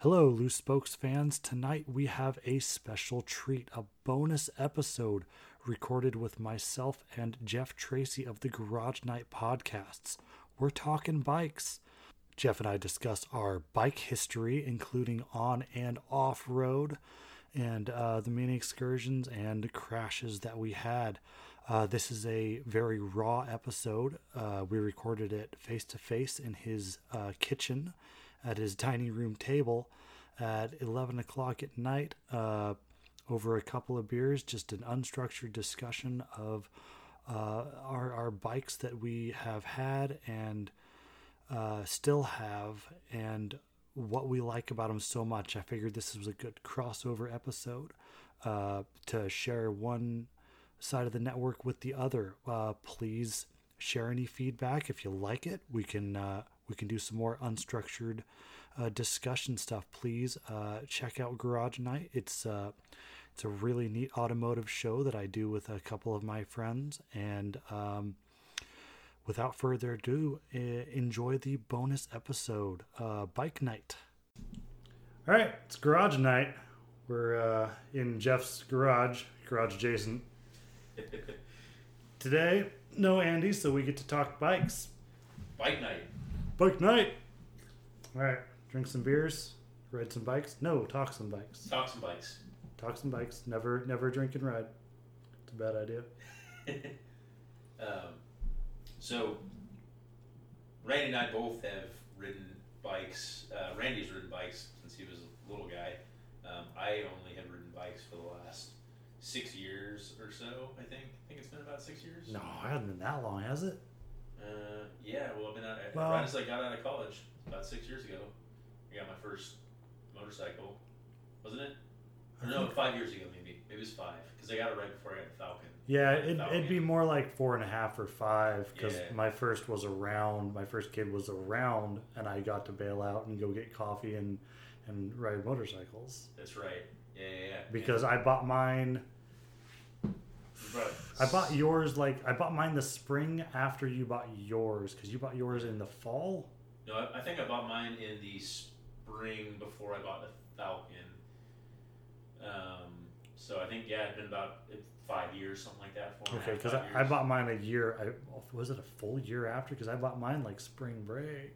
Hello, Loose Spokes fans. Tonight we have a special treat, a bonus episode recorded with myself and Jeff Tracy of the Garage Night podcasts. We're talking bikes. Jeff and I discuss our bike history, including on and off road, and uh, the many excursions and crashes that we had. Uh, this is a very raw episode. Uh, we recorded it face to face in his uh, kitchen at his dining room table at 11 o'clock at night uh, over a couple of beers, just an unstructured discussion of uh, our, our bikes that we have had and uh, still have and what we like about them so much. I figured this was a good crossover episode uh, to share one side of the network with the other. Uh, please share any feedback if you like it. We can uh, we can do some more unstructured uh, discussion stuff. Please uh, check out Garage Night. It's uh, it's a really neat automotive show that I do with a couple of my friends. And um, without further ado, enjoy the bonus episode, uh, Bike Night. All right, it's Garage Night. We're uh, in Jeff's garage, garage adjacent. Today, no Andy, so we get to talk bikes. Bike night. Bike night. All right, drink some beers, ride some bikes. No, talk some bikes. Talk some bikes. Talk some bikes. Never, never drink and ride. It's a bad idea. Um, so, Randy and I both have ridden bikes. Uh, Randy's ridden bikes since he was a little guy. Um, I only have ridden bikes for the last six years or so. I think. I think it's been about six years. No, it hasn't been that long, has it? Uh, yeah. Well, I've been out Well- right as I got out of college about six years ago. I got my first motorcycle. Wasn't it? Or no, five years ago maybe. Maybe it was five because I got it right before I got the Falcon. Yeah, it, it'd be more like four and a half or five because Yeah. my first was around. My first kid was around, and I got to bail out and go get coffee and and ride motorcycles That's right. Yeah, yeah, yeah. because I bought mine. Brought- I bought yours like I bought mine the spring after you bought yours because you bought yours in the fall. No, I, I think I bought mine in the spring before I bought the Falcon. Um, so I think yeah, it'd been about five years, something like that. Okay, because I, I bought mine a year. I was it a full year after? Because I bought mine like spring break.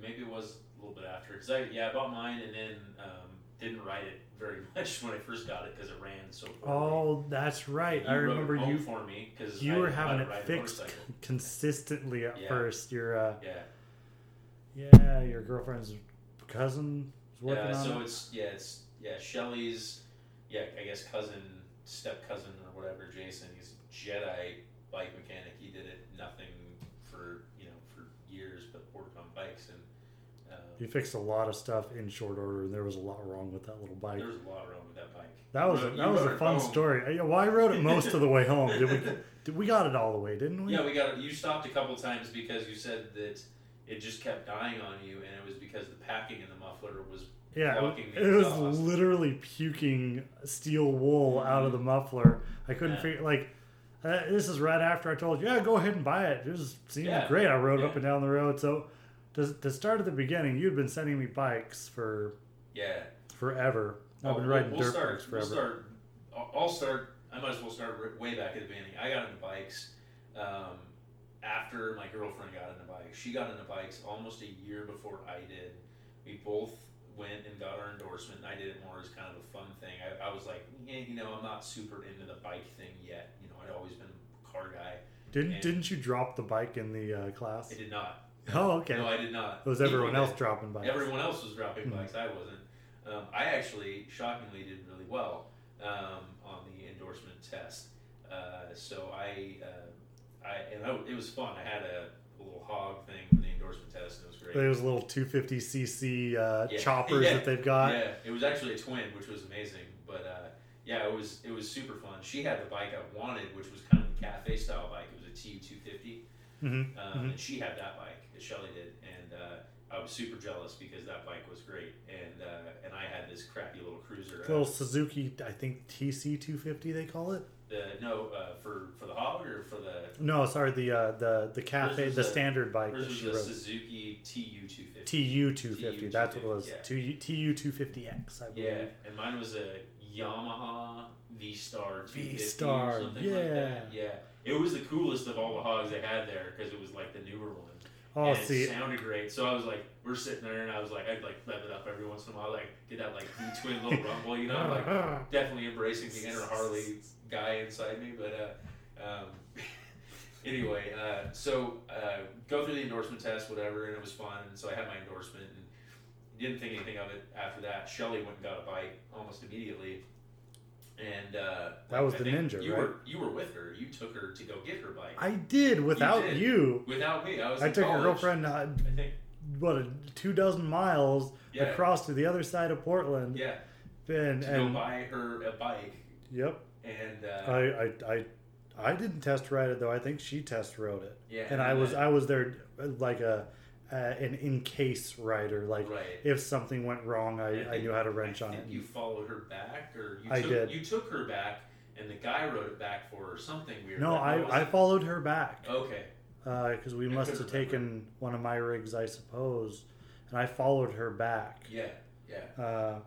Maybe it was a little bit after. Cause I yeah, I bought mine and then um, didn't ride it very much when I first got it because it ran so poorly. Oh, that's right. You I remember you. for me because You were having it fixed consistently at Yeah. first. Your uh, Yeah, yeah, your girlfriend's cousin was working yeah. on So it. it's yeah, it's yeah. Shelly's yeah, I guess cousin, step cousin or whatever. Jason, he's a Jedi bike mechanic. He did it nothing for you know for years, but worked on bikes and. You fixed a lot of stuff in short order, and there was a lot wrong with that little bike. there was a lot wrong with that bike. That was a, that was a fun home. story. Well, I rode it most of the way home. Did we? Did, we got it all the way, didn't we? Yeah, we got it. You stopped a couple times because you said that it just kept dying on you, and it was because the packing in the muffler was Yeah, it, was literally puking steel wool out of the muffler. I couldn't Yeah. figure like. Uh, this is right after I told you, yeah, go ahead and buy it. It was seemed Yeah. great. I rode Yeah. up and down the road. So, to, to start at the beginning, you'd been sending me bikes for yeah. forever. I've Oh, been we'll- riding we'll dirt start, bikes forever. We'll start. I'll- I'll start. I might as well start way back at the beginning. I got into bikes um, after my girlfriend got into bikes. She got into bikes almost a year before I did. We both went and got our endorsement, and I did it more as kind of a fun thing. I, I was like, yeah, you know, I'm not super into the bike thing yet. You know, I'd always been a car guy. Didn't didn't you drop the bike in the uh, class? I did not. Oh, okay. No, I did not. it was everyone else dropping bikes. Everyone else was dropping Mhm. bikes. I wasn't. Um, I actually, shockingly, did really well um, on the endorsement test. Uh, so I, uh, I and I, it was fun. I had a, a little hog thing for the endorsement test. And it was great. Those little 250cc uh, Yeah. choppers Yeah. that they've got. Yeah, it was actually a twin, which was amazing. But uh, yeah, it was it was super fun. She had the bike I wanted, which was kind of a cafe style bike. It was a TU 250. hmm Um, Mhm. And she had that bike that Shelly did, and uh, I was super jealous because that bike was great, and uh, and I had this crappy little cruiser. Uh, Little Suzuki, I think TC 250 they call it. The no uh, for for the hog or for the No, sorry, the uh, the the cafe, the a- standard bike hers that was a. Suzuki TU two fifty. TU two fifty. That's what it was. 250, TU two fifty X. I believe. Yeah, and mine was a Yamaha V Star or something yeah. like. Yeah, it was the coolest of all the hogs they had there because it was like the newer one. Oh, and see, it sounded great. So I was like, we're sitting there, and I was like, I'd like rev it up every once in a while, like get that like V twin little rumble, you know, I'm like definitely embracing the inner Harley guy inside me. But uh, um, anyway, uh, so uh, go through the endorsement test, whatever, and it was fun. And so I had my endorsement and didn't think anything of it after that. Shelly went and got a bike almost immediately. And uh, That was I the Ninja, you right? Were, you were with her. You took her to go get her bike. I did without did. you. Without me, I was. I took your college. girlfriend, uh, I think. what, a, two dozen miles Yeah. across to the other side of Portland. Yeah. And, To go and buy her a bike, yep, and uh, I, I, I, I didn't test ride it though. I think she test rode it. yeah, and I was I was there like a uh, an in case rider. Like right. if something went wrong, I, I think- knew how to wrench I on it. You followed her back, or you I took, did. You took her back, and the guy rode it back for her, or something weird. No, Like, I, I followed her back Okay. Uh, because we I must have taken one of my rigs, I suppose, and I followed her back. Yeah. Yeah. Uh,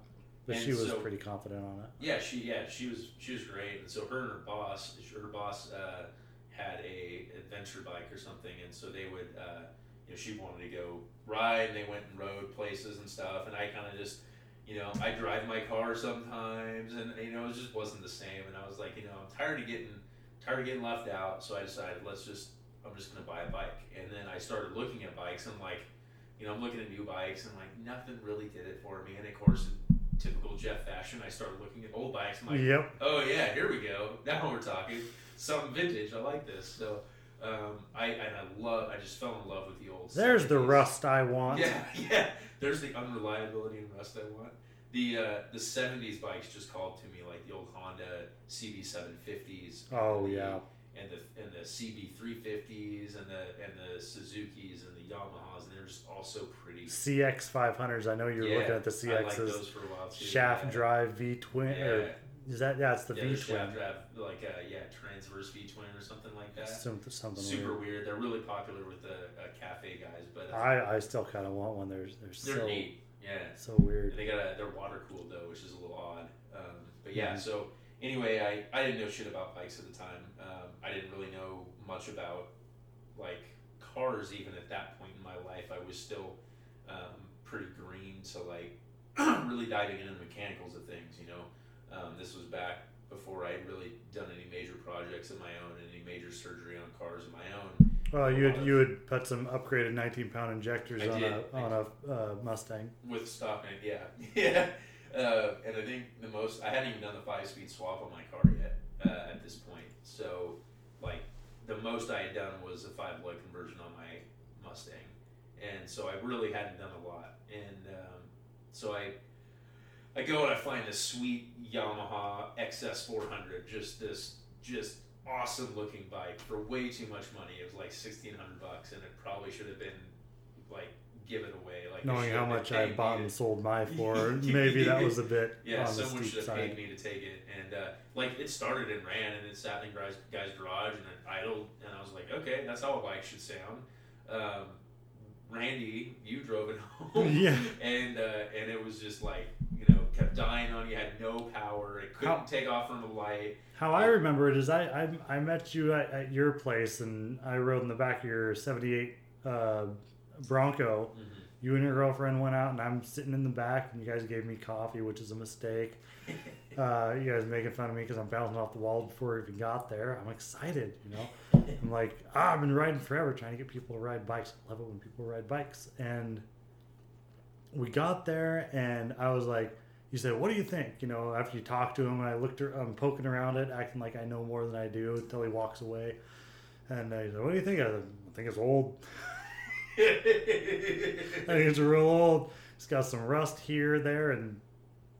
but And she was so- pretty confident on it. Yeah. She. Yeah. She was. She was great. And so her and her boss. Her boss uh, had a adventure bike or something, and so they would. You know, she wanted to go ride, and they went and rode places and stuff, and I kind of just. You know, I drive my car sometimes, and you know, it just wasn't the same. And I was like, you know, I'm tired of getting tired of getting left out. So I decided, let's just, I'm just gonna buy a bike. And then I started looking at bikes. and like, you know, I'm looking at new bikes, and like nothing really did it for me. And of course, in typical Jeff fashion, I started looking at old bikes. I'm like, Yep. oh yeah, here we go. Now we're talking something vintage. I like this. So. Um, I and I love. I just fell in love with the old. There's the rust I want. Yeah, yeah. There's the unreliability and rust I want. The uh, the '70s bikes just called to me like the old Honda CB750s. Oh the- yeah. And the and the CB350s and the and the Suzuki's and the Yamahas and they're just all so pretty. CX 500s. I know you were Yeah, looking at the CXs. those for a while too. shaft yeah. drive V twin. Yeah. Or is that? Yeah, it's the yeah, V twin. like uh, yeah transverse V twin or something like that. Something, something Super weird. weird. They're really popular with the uh, cafe guys, but uh, I, I still kind of want one. They're they're, they're so neat. Yeah. so weird. They got a they're water cooled though, which is a little odd. Um, but yeah, Mhm. so anyway, I, I didn't know shit about bikes at the time. Um, I didn't really know much about like cars even at that point in my life. I was still um, pretty green to like really diving into the mechanicals of things. You know, um, this was back before I had really done any major projects of my own, any major surgery on cars of my own. Well, you had, of- you would put some upgraded 19 pound injectors I on did. a on a uh, Mustang. with stock yeah, yeah. Uh, and I think the most I hadn't even done the five speed swap on my car yet uh, at this point. So like the most I had done was a five lug conversion on my Mustang, and so I really hadn't done a lot. And um, so I I go and I find this sweet Yamaha XS 400, just this just awesome looking bike for way too much money. It was like sixteen hundred bucks, and it probably should have been like given away. Like Knowing how much I bought and sold my for, maybe that was a bit yeah, someone should have paid me to take it, and uh, like it started and ran, and it sat in the guy's, guy's garage, and it idled, and I was like, okay, that's how a bike should sound. Um, Randy, you drove it home, Yeah. and uh, and it was just like you know kept dying on you, had no power, it couldn't How- take off from the light. How I remember it is I I, I met you at, at your place and I rode in the back of your '78 uh, Bronco. Mhm. You and your girlfriend went out and I'm sitting in the back and you guys gave me coffee, which is a mistake. Uh, you guys making fun of me because I'm bouncing off the wall before I even got there. I'm excited, you know. I'm like, ah, I've been riding forever trying to get people to ride bikes. I love it when people ride bikes. And we got there, and I was like, you said, what do you think? You know, after you talk to him, and I looked, I'm poking around it, acting like I know more than I do until he walks away. And I said, what do you think? I, said, I think it's old. I think it's real old. It's got some rust here, there, and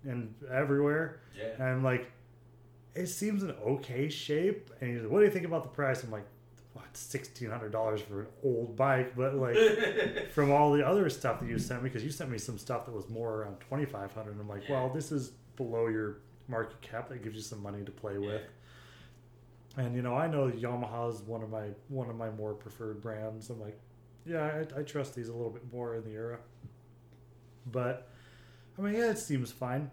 and everywhere. yeah. And I'm like, it seems in okay shape. And he's like, what do you think about the price? I'm like, sixteen hundred dollars for an old bike? But like, from all the other stuff that you sent me, because you sent me some stuff that was more around twenty five hundred. I'm like, Yeah. well, this is below your market cap. That gives you some money to play with. And you know, I know Yamaha is one of my one of my more preferred brands. I'm like, yeah, I, I trust these a little bit more in the era. But I mean, yeah, it seems fine.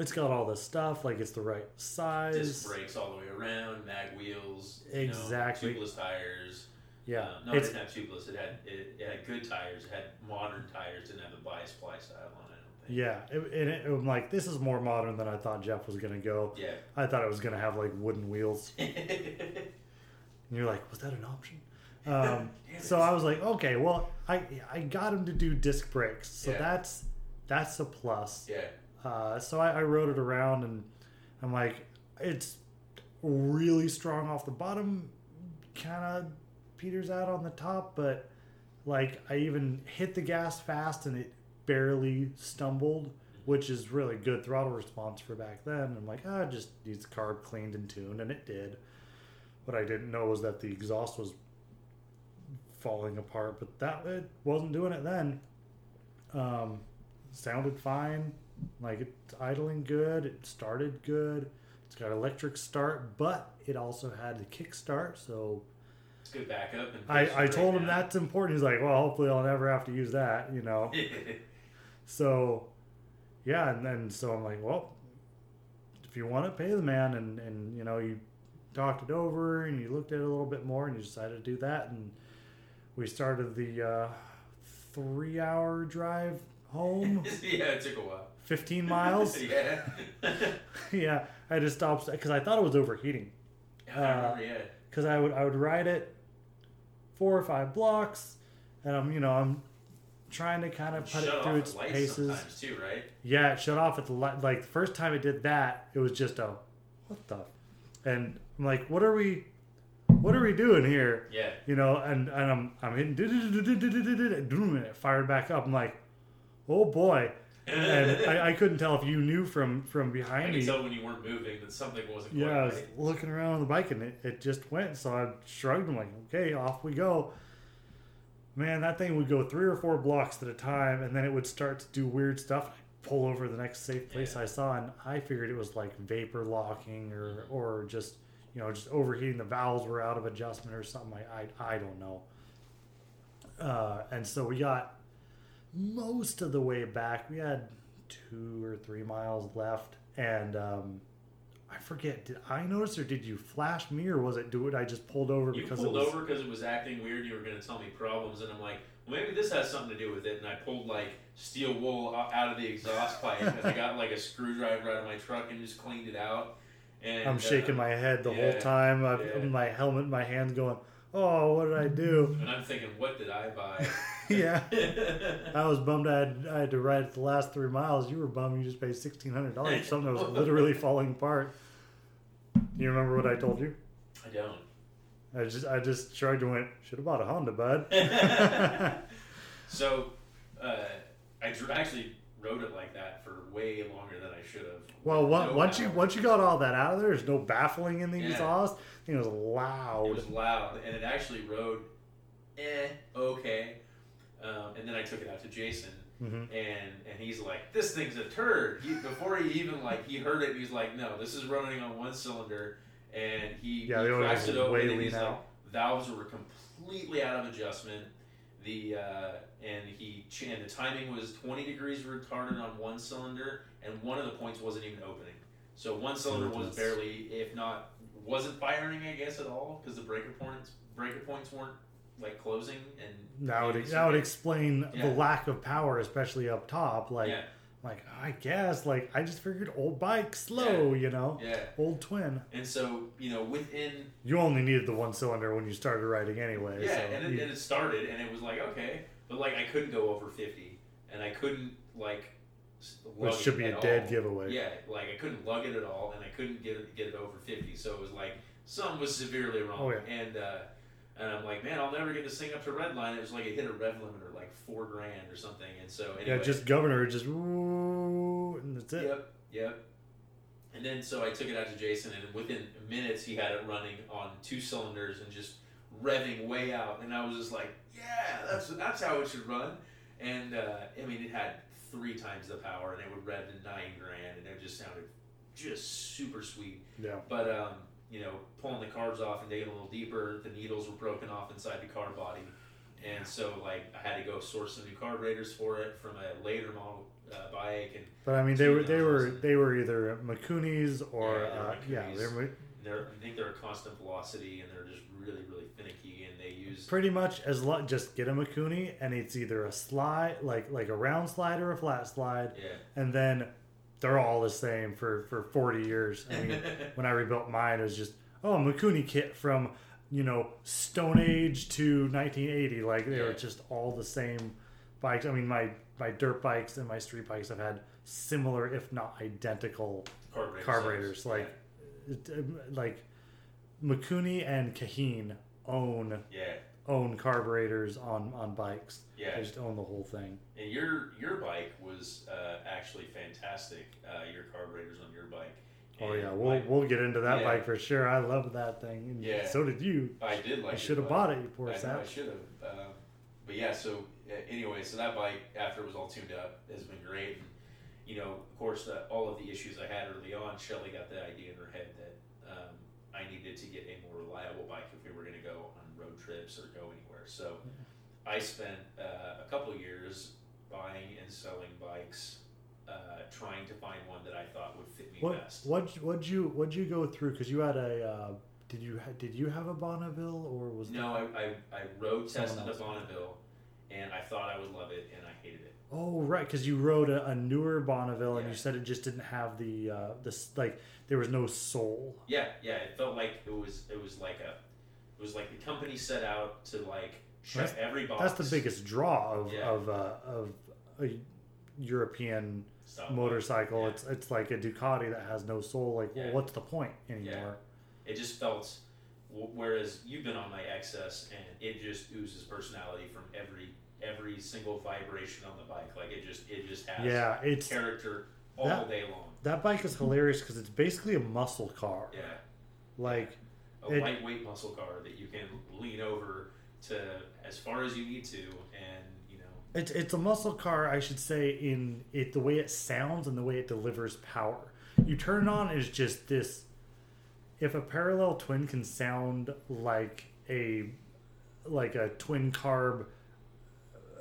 It's got all the stuff, like it's the right size. Disc brakes all the way around, mag wheels, you know, Exactly. tubeless tires. yeah, Uh, no, it didn't have tubeless. It had it, it had good tires. It had modern tires. Didn't have the bias ply style on it. Yeah. It, and it, I'm like, this is more modern than I thought Jeff was gonna go. Yeah, I thought it was gonna have like wooden wheels. And you're like, was that an option? Um, so I was like, okay, well, I I got him to do disc brakes, so Yeah. that's that's a plus. yeah. Uh, so I, I rode it around, and I'm like, it's really strong off the bottom, kind of peters out on the top, but like I even hit the gas fast and it barely stumbled, which is really good throttle response for back then. I'm like, ah, it just needs carb cleaned and tuned, and it did. What I didn't know was that the exhaust was falling apart, but that it wasn't doing it then. Um, sounded fine, like it's idling good. It started good. It's got electric start, but it also had the kick start. So It's good backup. And I, I told him that. that's important. He's like, well, hopefully I'll never have to use that, you know. So, yeah, and then so I'm like, well, if you want to pay the man, and and you know you talked it over and you looked at it a little bit more and you decided to do that, and we started the uh, three-hour drive home, yeah, it took a while. 15 miles. yeah. yeah, I had to stop because I thought it was overheating. I remember, uh, yeah. because I would I would ride it four or five blocks, and I'm you know I'm trying to kind of put it through its paces. too, right? Yeah, it shut off at the light. Like the first time it did that, it was just a what the, and I'm like, what are we, what are we doing here? Yeah. You know, and and I'm I'm hitting and it fired back up. I'm like, oh boy, and I, I couldn't tell if you knew from from I behind could me. tell when you weren't moving that something wasn't Yeah, I was right. looking around on the bike and it, it just went. So I shrugged. I'm like, okay, off we go. Man, that thing would go three or four blocks at a time, and then it would start to do weird stuff. I'd pull over the next safe place Yeah. I saw, and I figured it was like vapor locking or or just you know just overheating. The valves were out of adjustment or something. I I, I don't know. Uh, and so we got most of the way back. We had two or three miles left, and um, I forget. Did I notice, or did you flash me, or was it do it? I just pulled over You because pulled it was. over because it was acting weird. You were going to tell me problems, and I'm like, well, maybe this has something to do with it. And I pulled like steel wool out of the exhaust pipe, and I got like a screwdriver out of my truck and just cleaned it out. And I'm shaking uh, my head the yeah, whole time. I've, yeah. My helmet, my hands, going, "Oh, what did I do?" And I'm thinking, what did I buy? yeah, I was bummed. I had, I had to ride the last three miles. You were bummed. You just paid sixteen hundred dollars for something that was literally falling apart. You remember what I told you? I don't. I just, I just shrugged and went, "Should have bought a Honda, bud." So, uh, I actually rode it like that for way longer than I should have. Well, no once you once you got all that out of there, there's no baffling in the Yeah. exhaust. It was loud. It was loud, and it actually rode, eh, okay. Um, and then I took it out to Jason, hmm and and he's like, "This thing's a turd." He, before he even like he heard it, he's like, "No, this is running on one cylinder," and he Yeah, he cracks it open, and he's like, valves were completely out of adjustment. The uh, and he and the timing was 20 degrees retarded on one cylinder, and one of the points wasn't even opening. So one cylinder was barely, if not, wasn't firing, I guess, at all because the breaker points breaker points weren't like closing and That would that would explain Yeah. the lack of power, especially up top. Like, yeah, like I guess, like I just figured old bike, slow, you know, yeah. old twin. And so you know within You only needed the one cylinder when you started riding anyway. yeah, so and, it, you- and it started, and it was like okay, but like I couldn't go over 50, and I couldn't like. which should be a dead all. giveaway. Yeah, like I couldn't lug it at all, and I couldn't get it get it over fifty. So it was like something was severely wrong. Oh, yeah. And uh, and I'm like, man, I'll never get this thing up to red line. It was like it hit a rev limiter like four grand or something. And so anyway, Yeah, just governor, just and that's it. yep, yep. And then so I took it out to Jason, and within minutes he had it running on two cylinders and just revving way out. And I was just like, yeah, that's that's how it should run. And uh, I mean, it had three times the power, and it would rev to nine grand, and it just sounded just super sweet. Yeah. But um, you know, pulling the carbs off and digging a little deeper, the needles were broken off inside the carb body. And so, like, I had to go source some new carburetors for it from a later model uh, bike, and But I mean, they were they were they were either Mikunis or Yeah, they're uh, yeah, they're they're I think they're a constant velocity, and they're just really really finicky, and they use pretty much as lo- just get a Mikuni and it's either a slide like like a round slide or a flat slide, yeah. And then they're all the same for for 40 years. I mean, when I rebuilt mine, it was just oh Mikuni kit from you know Stone Age to 1980. Like they were just all the same bikes. I mean my my dirt bikes and my street bikes have had similar, if not identical, carburetors. carburetors. Like um, like Mikuni and Keihin own yeah own carburetors on on bikes. yeah. They just own the whole thing. And your your bike was uh, actually fantastic. Uh, your carburetors on your bike. Oh yeah, we'll my- we'll get into that Yeah. bike for sure. I love that thing. And Yeah. So did you. I did like. you should have bought it. You poor I know I should have. Um, but yeah, so uh, anyway, so that bike after it was all tuned up has been great. And, you know, of course, uh, all of the issues I had early on, Shelly got the idea in her head that um, I needed to get a more reliable bike if we were going to go trips or go anywhere. So I spent uh, a couple years buying and selling bikes, uh, trying to find one that I thought would fit me What best. what what'd you what'd you go through? Because you had a uh, did you ha- did you have a Bonneville or was No, I, I, I road tested a. Bonneville, and I thought I would love it, and I hated it. Oh right, because you rode a, a newer Bonneville and you said it just didn't have the uh, this like there was no soul. Yeah, yeah, it felt like it was it was like a it was like the company set out to like check every box. That's the biggest draw of Yeah. of uh, of a European stuff. motorcycle. Yeah. It's it's like a Ducati that has no soul. Like, well, what's the point anymore? It just felt. Whereas you've been on my XS and it just oozes personality from every every single vibration on the bike. Like it just it just has Yeah, it's character all That- day long. that bike is hilarious because it's basically a muscle car. Yeah, Like a It- lightweight muscle car that you can lean over to as far as you need to, and you know it's it's a muscle car, I should say, in it the way it sounds and the way it delivers power. You turn it on, it's just this. If a parallel twin can sound like a like a twin carb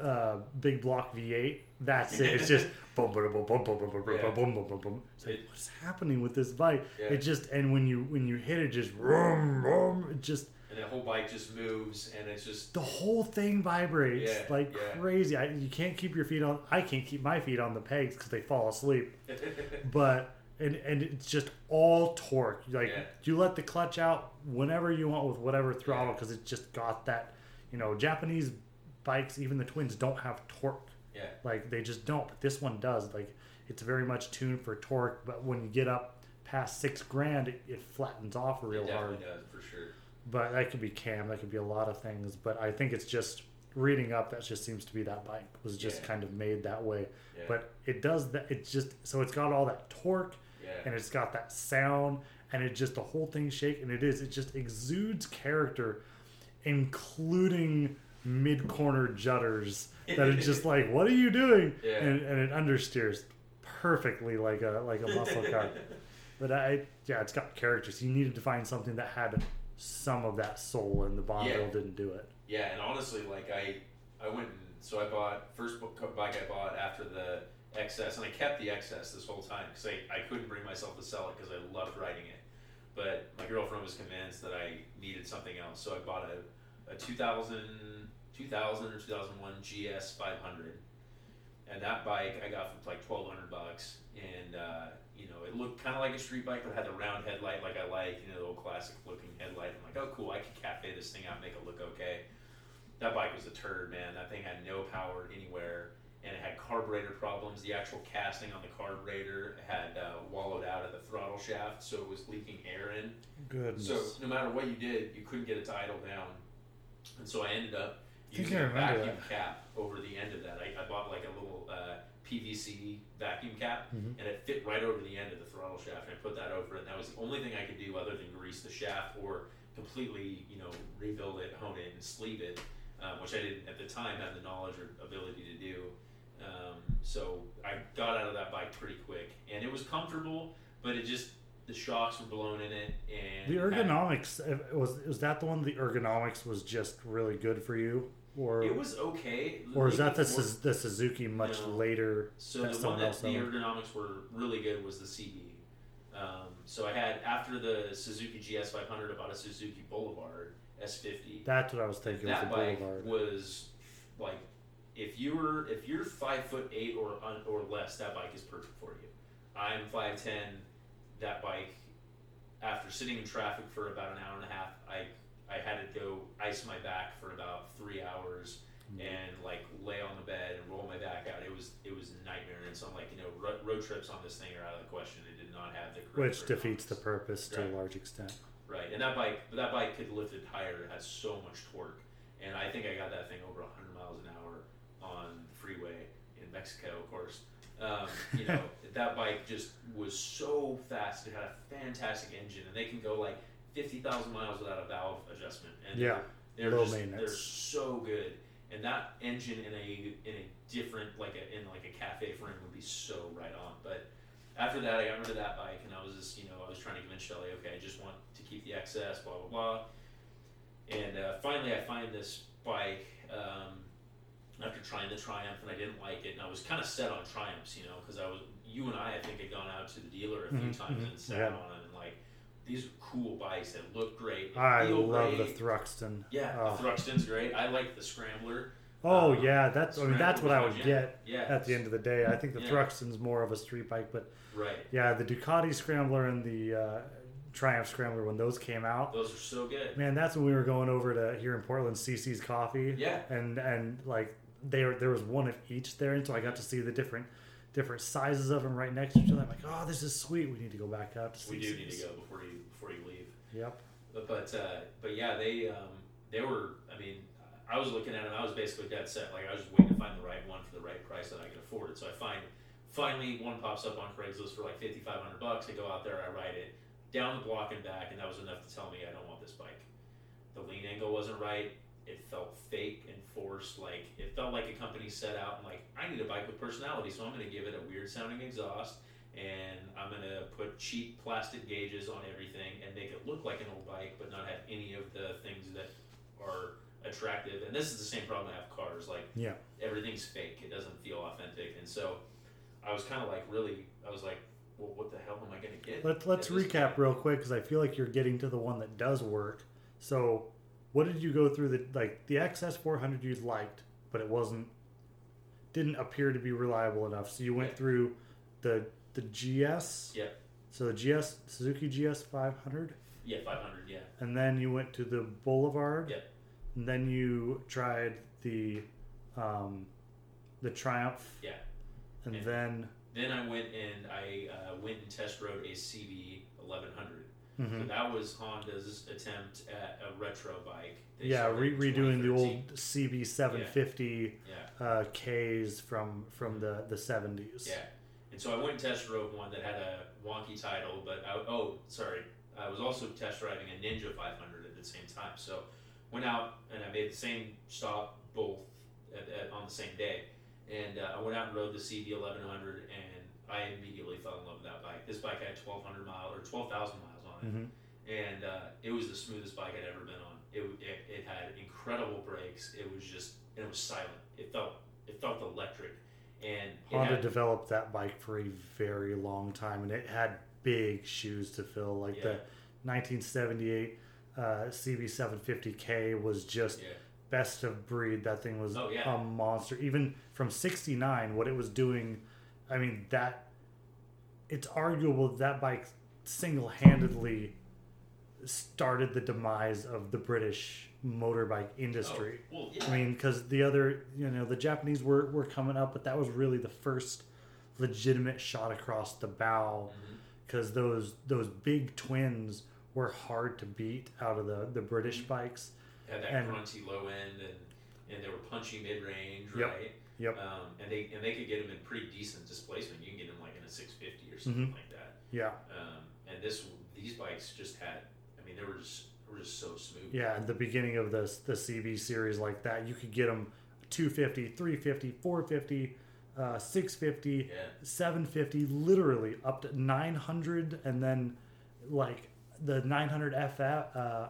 uh, big block V8, that's it. It's just boom, boom, boom, boom, boom, boom, boom, yeah. boom, boom, boom, boom. It's what's happening with this bike? Yeah. It just and when you when you hit it, just vroom, vroom, it just and the whole bike just moves and it's just the whole thing vibrates yeah, like yeah. crazy. I, you can't keep your feet on. I can't keep my feet on the pegs because they fall asleep. but and and it's just all torque. Like yeah. you let the clutch out whenever you want with whatever throttle because it's just got that. You know, Japanese bikes, even the twins, don't have torque yeah, Like they just don't. But this one does. Like it's very much tuned for torque. But when you get up past six grand, it, it flattens off real it hard. does for sure. But that could be cam. That could be a lot of things. But I think it's just reading up. That just seems to be that bike was just Yeah. kind of made that way. Yeah, But it does that. It's just so it's got all that torque yeah, and it's got that sound and it just the whole thing shake and it is it just exudes character, including mid corner jutters that it's just like what are you doing Yeah. and, and it understeers perfectly like a like a muscle car. But I, yeah, it's got characters. You needed to find something that had some of that soul, and the Bonneville Yeah. didn't do it. yeah, and honestly, like I, I went and so I bought first book bike I bought after the XS, and I kept the XS this whole time because I, I couldn't bring myself to sell it because I loved riding it. But my girlfriend was convinced that I needed something else, so I bought a, a 2000, 2000 or 2001 GS 500. And that bike I got for like 1200 bucks. And, uh, you know, it looked kind of like a street bike, but had the round headlight like I like, you know, the old classic looking headlight. I'm like, oh, cool, I can cafe this thing out, make it look okay. That bike was a turd, man. That thing had no power anywhere, and it had carburetor problems. The actual casting on the carburetor had uh, wallowed out at the throttle shaft, so it was leaking air in. Goodness. So no matter what you did, you couldn't get it to idle down. And so I ended up using a vacuum cap over the end of that. I, I bought like a little uh, PVC vacuum cap, Mhm. and it fit right over the end of the throttle shaft. And I put that over it, and that was the only thing I could do other than grease the shaft or completely, you know, rebuild it, hone it, and sleeve it, um, which I didn't at the time have the knowledge or ability to do. Um, so I got out of that bike pretty quick, and it was comfortable, but it just the shocks were blown in it, and The it had- ergonomics uh, was was that the one? The ergonomics was just really good for you, or it was okay. or is that the the Suzuki much No. later? So the one that the ergonomics were really good was the CB. Um, so I had after the Suzuki GS 500, I bought a Suzuki Boulevard S50. That's what I was thinking. that was the bike Boulevard. was like if you were if you're five foot eight or or less, that bike is perfect for you. I'm five ten. That bike, after sitting in traffic for about an hour and a half, I I had to go ice my back for about three hours Mm-hmm. and like lay on the bed and roll my back out. It was it was a nightmare. And so I'm like, you know, road, road trips on this thing are out of the question. It did not have the which defeats the purpose to a large extent. Right, and that bike, that bike could lift it higher. It has so much torque, and I think I got that thing over 100 miles an hour on the freeway in Mexico, of course. Um, you know, that bike just was so fast. It had a fantastic engine, and they can go like 50,000 miles without a valve adjustment. And Yeah, they're, just, they're so good. And that engine in a in a different like a in like a cafe frame would be so right on. But after that, I got rid of that bike, and I was just, you know, I was trying to convince Shelly, okay, I just want to keep the XS, blah blah blah. And uh, finally, I find this bike um, after trying the Triumph, and I didn't like it, and I was kind of set on Triumphs, you know, because I was, you and I, I think, had gone out to the dealer a few Mhm, times mhm, and sat yeah. on like, these are cool bikes that look great. I love the. Thruxton. Yeah, Oh. the Thruxton's great. I like the Scrambler. Oh Um, yeah, that's I mean that's what I would get Yeah, at the end of the day. I think the Yeah. Thruxton's more of a street bike, but right. yeah, the Ducati Scrambler and the uh, Triumph Scrambler when those came out, Those are so good. man, that's when we were going over to here in Portland, CC's Coffee. Yeah. and and like there there was one of each there, and so I got to see the different different sizes of them right next to each other. I'm like, oh, this is sweet. We need to go back up. to We do need to go before you before you leave. Yep. But but, uh, but yeah, they um, they were. I mean, I was looking at them. I was basically dead set. Like I was just waiting to find the right one for the right price that I could afford it. So I find finally one pops up on Craigslist for like fifty five hundred bucks. I go out there, I ride it down the block and back, and that was enough to tell me I don't want this bike. The lean angle wasn't right. It felt fake and forced. Like it felt like a company set out and like I need a bike with personality, so I'm going to give it a weird sounding exhaust and I'm gonna put cheap plastic gauges on everything and make it look like an old bike, but not have any of the things that are attractive. And this is the same problem I have cars. Like Yeah. everything's fake; it doesn't feel authentic. And so I was kind of like, really, I was like, well, what the hell am I gonna get? Let, let's recap point? real quick because I feel like you're getting to the one that does work. So, what did you go through? The like the XS 400 you liked, but it wasn't didn't appear to be reliable enough. So you went Yeah. through the the GS. Yeah. So the GS Suzuki GS 500, Yeah, 500. Yeah, and then you went to the Boulevard. Yeah. And then you tried the um, the Triumph. Yeah. And And- then then I went and I uh, went and test rode a CB 1100. So mhm. that was Honda's attempt at a retro bike. They yeah, re- redoing the old CB 750. Yeah. uh, K's from from the the seventies. Yeah. And so I went and test drove one that had a wonky title, but I, oh, sorry, I was also test driving a Ninja 500 at the same time. So went out and I made the same stop both at, at, on the same day, and uh, I went out and rode the CB 1100, and I immediately fell in love with that bike. This bike had 1,200 miles or 12,000 miles on it, hmm and uh, it was the smoothest bike I'd ever been on. It, it, it had incredible brakes. It was just it was silent. It felt it felt electric, and it Honda had- developed that bike for a very long time, and it had big shoes to fill. Like the 1978 uh, CB750K was just yeah. best of breed. That thing was Oh, yeah. a monster. Even from '69, what it was doing, I mean that it's arguable that bike single-handedly started the demise of the British motorbike industry. Oh, well, yeah. I mean, because the other, you know, the Japanese were, were coming up, but that was really the first legitimate shot across the bow. Because those those big twins were hard to beat out of the the British Mhm. bikes. had that and- grunty low end, and and they were punchy mid range, Yep. right? Yep. Um, and they and they could get them in pretty decent displacement. You can get them like in a 650 or something Mhm. like that. Yeah, Um, and this these bikes just had. I mean, they were just they were just so smooth. yeah. At the beginning of the the CB series like that, you could get them 250, 350, 450, uh, 650. Yeah. 750 literally up to 900 and then like the 900F, uh,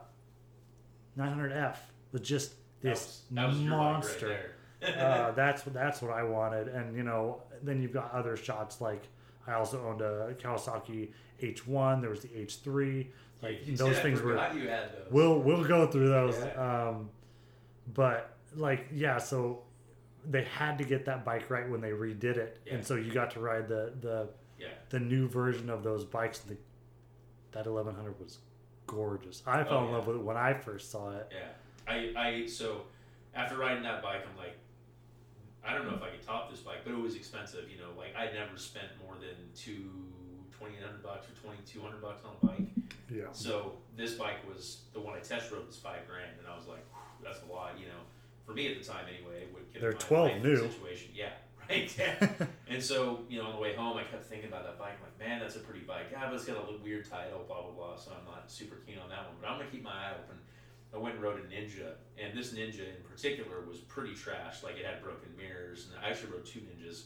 900F was just That this was, that was monster. right uh, that's what that's what I wanted, and you know, then you've got other shots like I also owned a Kawasaki H1. There was the H3. Like You- those things were. you had those. We'll we'll go through those. Yeah. Um, but like yeah, so they had to get that bike right when they redid it, Yeah. and so you got to ride the the yeah. the new version of those bikes. The, that 1100 was gorgeous. I fell Oh, in love with it when I first saw it. Yeah, I, I so after riding that bike, I'm like, I don't know if I could top this bike, but it was expensive. You know, like I never spent more than two twenty eight hundred bucks or twenty two hundred bucks on a bike. Yeah. So this bike was the one I test rode was five grand, and I was like, that's a lot. You know, for me at the time anyway. it Would give They're my 12 life new. situation. Yeah, right. Yeah. and so you know, on the way home, I kept thinking about that bike. I'm like, man, that's a pretty bike. Yeah, but it's got a little weird title, blah blah blah. So I'm not super keen on that one, but I'm gonna keep my eye open. I went and rode a Ninja, and this Ninja in particular was pretty trash. Like it had broken mirrors, and I actually rode two Ninjas.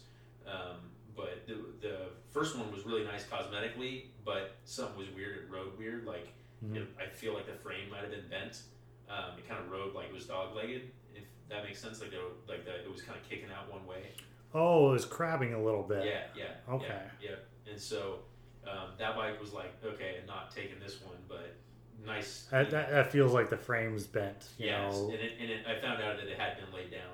Um, but the, the first one was really nice cosmetically, but something was weird. It rode weird. Like Mhm. it, I feel like the frame might have been bent. Um, it kind of rode like it was dog legged, if that makes sense. Like the, like the, it was kind of kicking out one way. Oh, it was crabbing a little bit. Yeah, yeah. Okay. Yeah, yeah. And so um, that bike was like, okay, and not taking this one, but nice. That, that, that feels like the frame's bent. Yes, know, and, it, and it, I found out that it had been laid down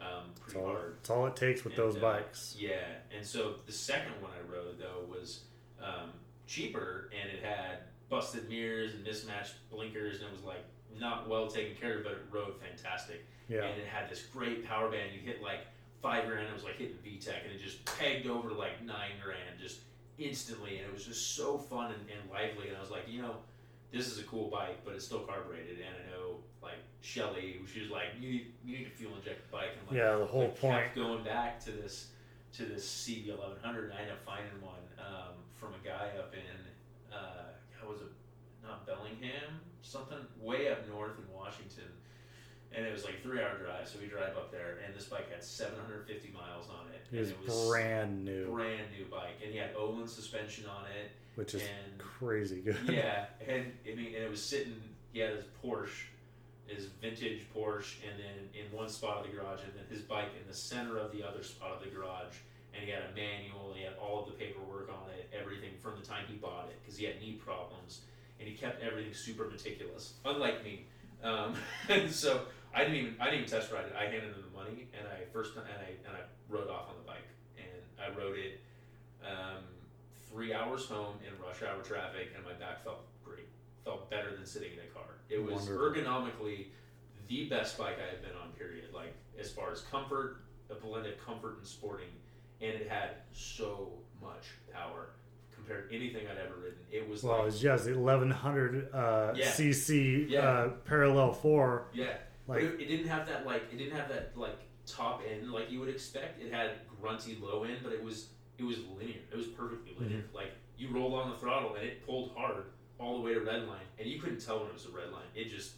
um, it's pretty all, hard. it's all it takes with And, those uh, bikes. Yeah, and so the second one I rode though was um, cheaper, and it had busted mirrors and mismatched blinkers, and it was like not well taken care of, but it rode fantastic. Yeah. And it had this great power band. You hit like five grand, it was like hitting VTEC, and it just pegged over like nine grand just instantly, and it was just so fun and, and lively. And I was like, you know, this is a cool bike, but it's still carbureted, and I know like Shelly, she was like, you need you need a fuel injected bike. And I'm like, Yeah, the whole I point. kept going back to this to this CB1100 and I ended up finding one um, from a guy up in uh, how was it not Bellingham something way up north in Washington and it was like a three hour drive so we drive up there and this bike had 750 miles on it It was, it was brand new, brand new bike and he had Öhlins suspension on it which is and crazy good. yeah, and I mean, and it was sitting. He had his Porsche, his vintage Porsche, and then in one spot of the garage, and then his bike in the center of the other spot of the garage. And he had a manual. He had all of the paperwork on it, everything from the time he bought it, because he had knee problems, and he kept everything super meticulous, unlike me. Um, and so I didn't even I didn't even test ride it. I handed him the money, and I first and I and I rode off on the bike, and I rode it. Um, three hours home in rush hour traffic, and my back felt great. Felt better than sitting in a car. It was Wonderful. ergonomically the best bike I have been on. Period. Like as far as comfort, a blend of comfort and sporting, and it had so much power compared to anything I'd ever ridden. It was Well, like it's just 1100 uh, Yeah. cc Yeah. uh, parallel four. yeah, Like it, it didn't have that like it didn't have that like top end like you would expect. It had grunty low end, but it was it was linear. It was perfectly mm-hmm. linear. Like you rolled on the throttle and it pulled hard all the way to red line, and you couldn't tell when it was a red line. It just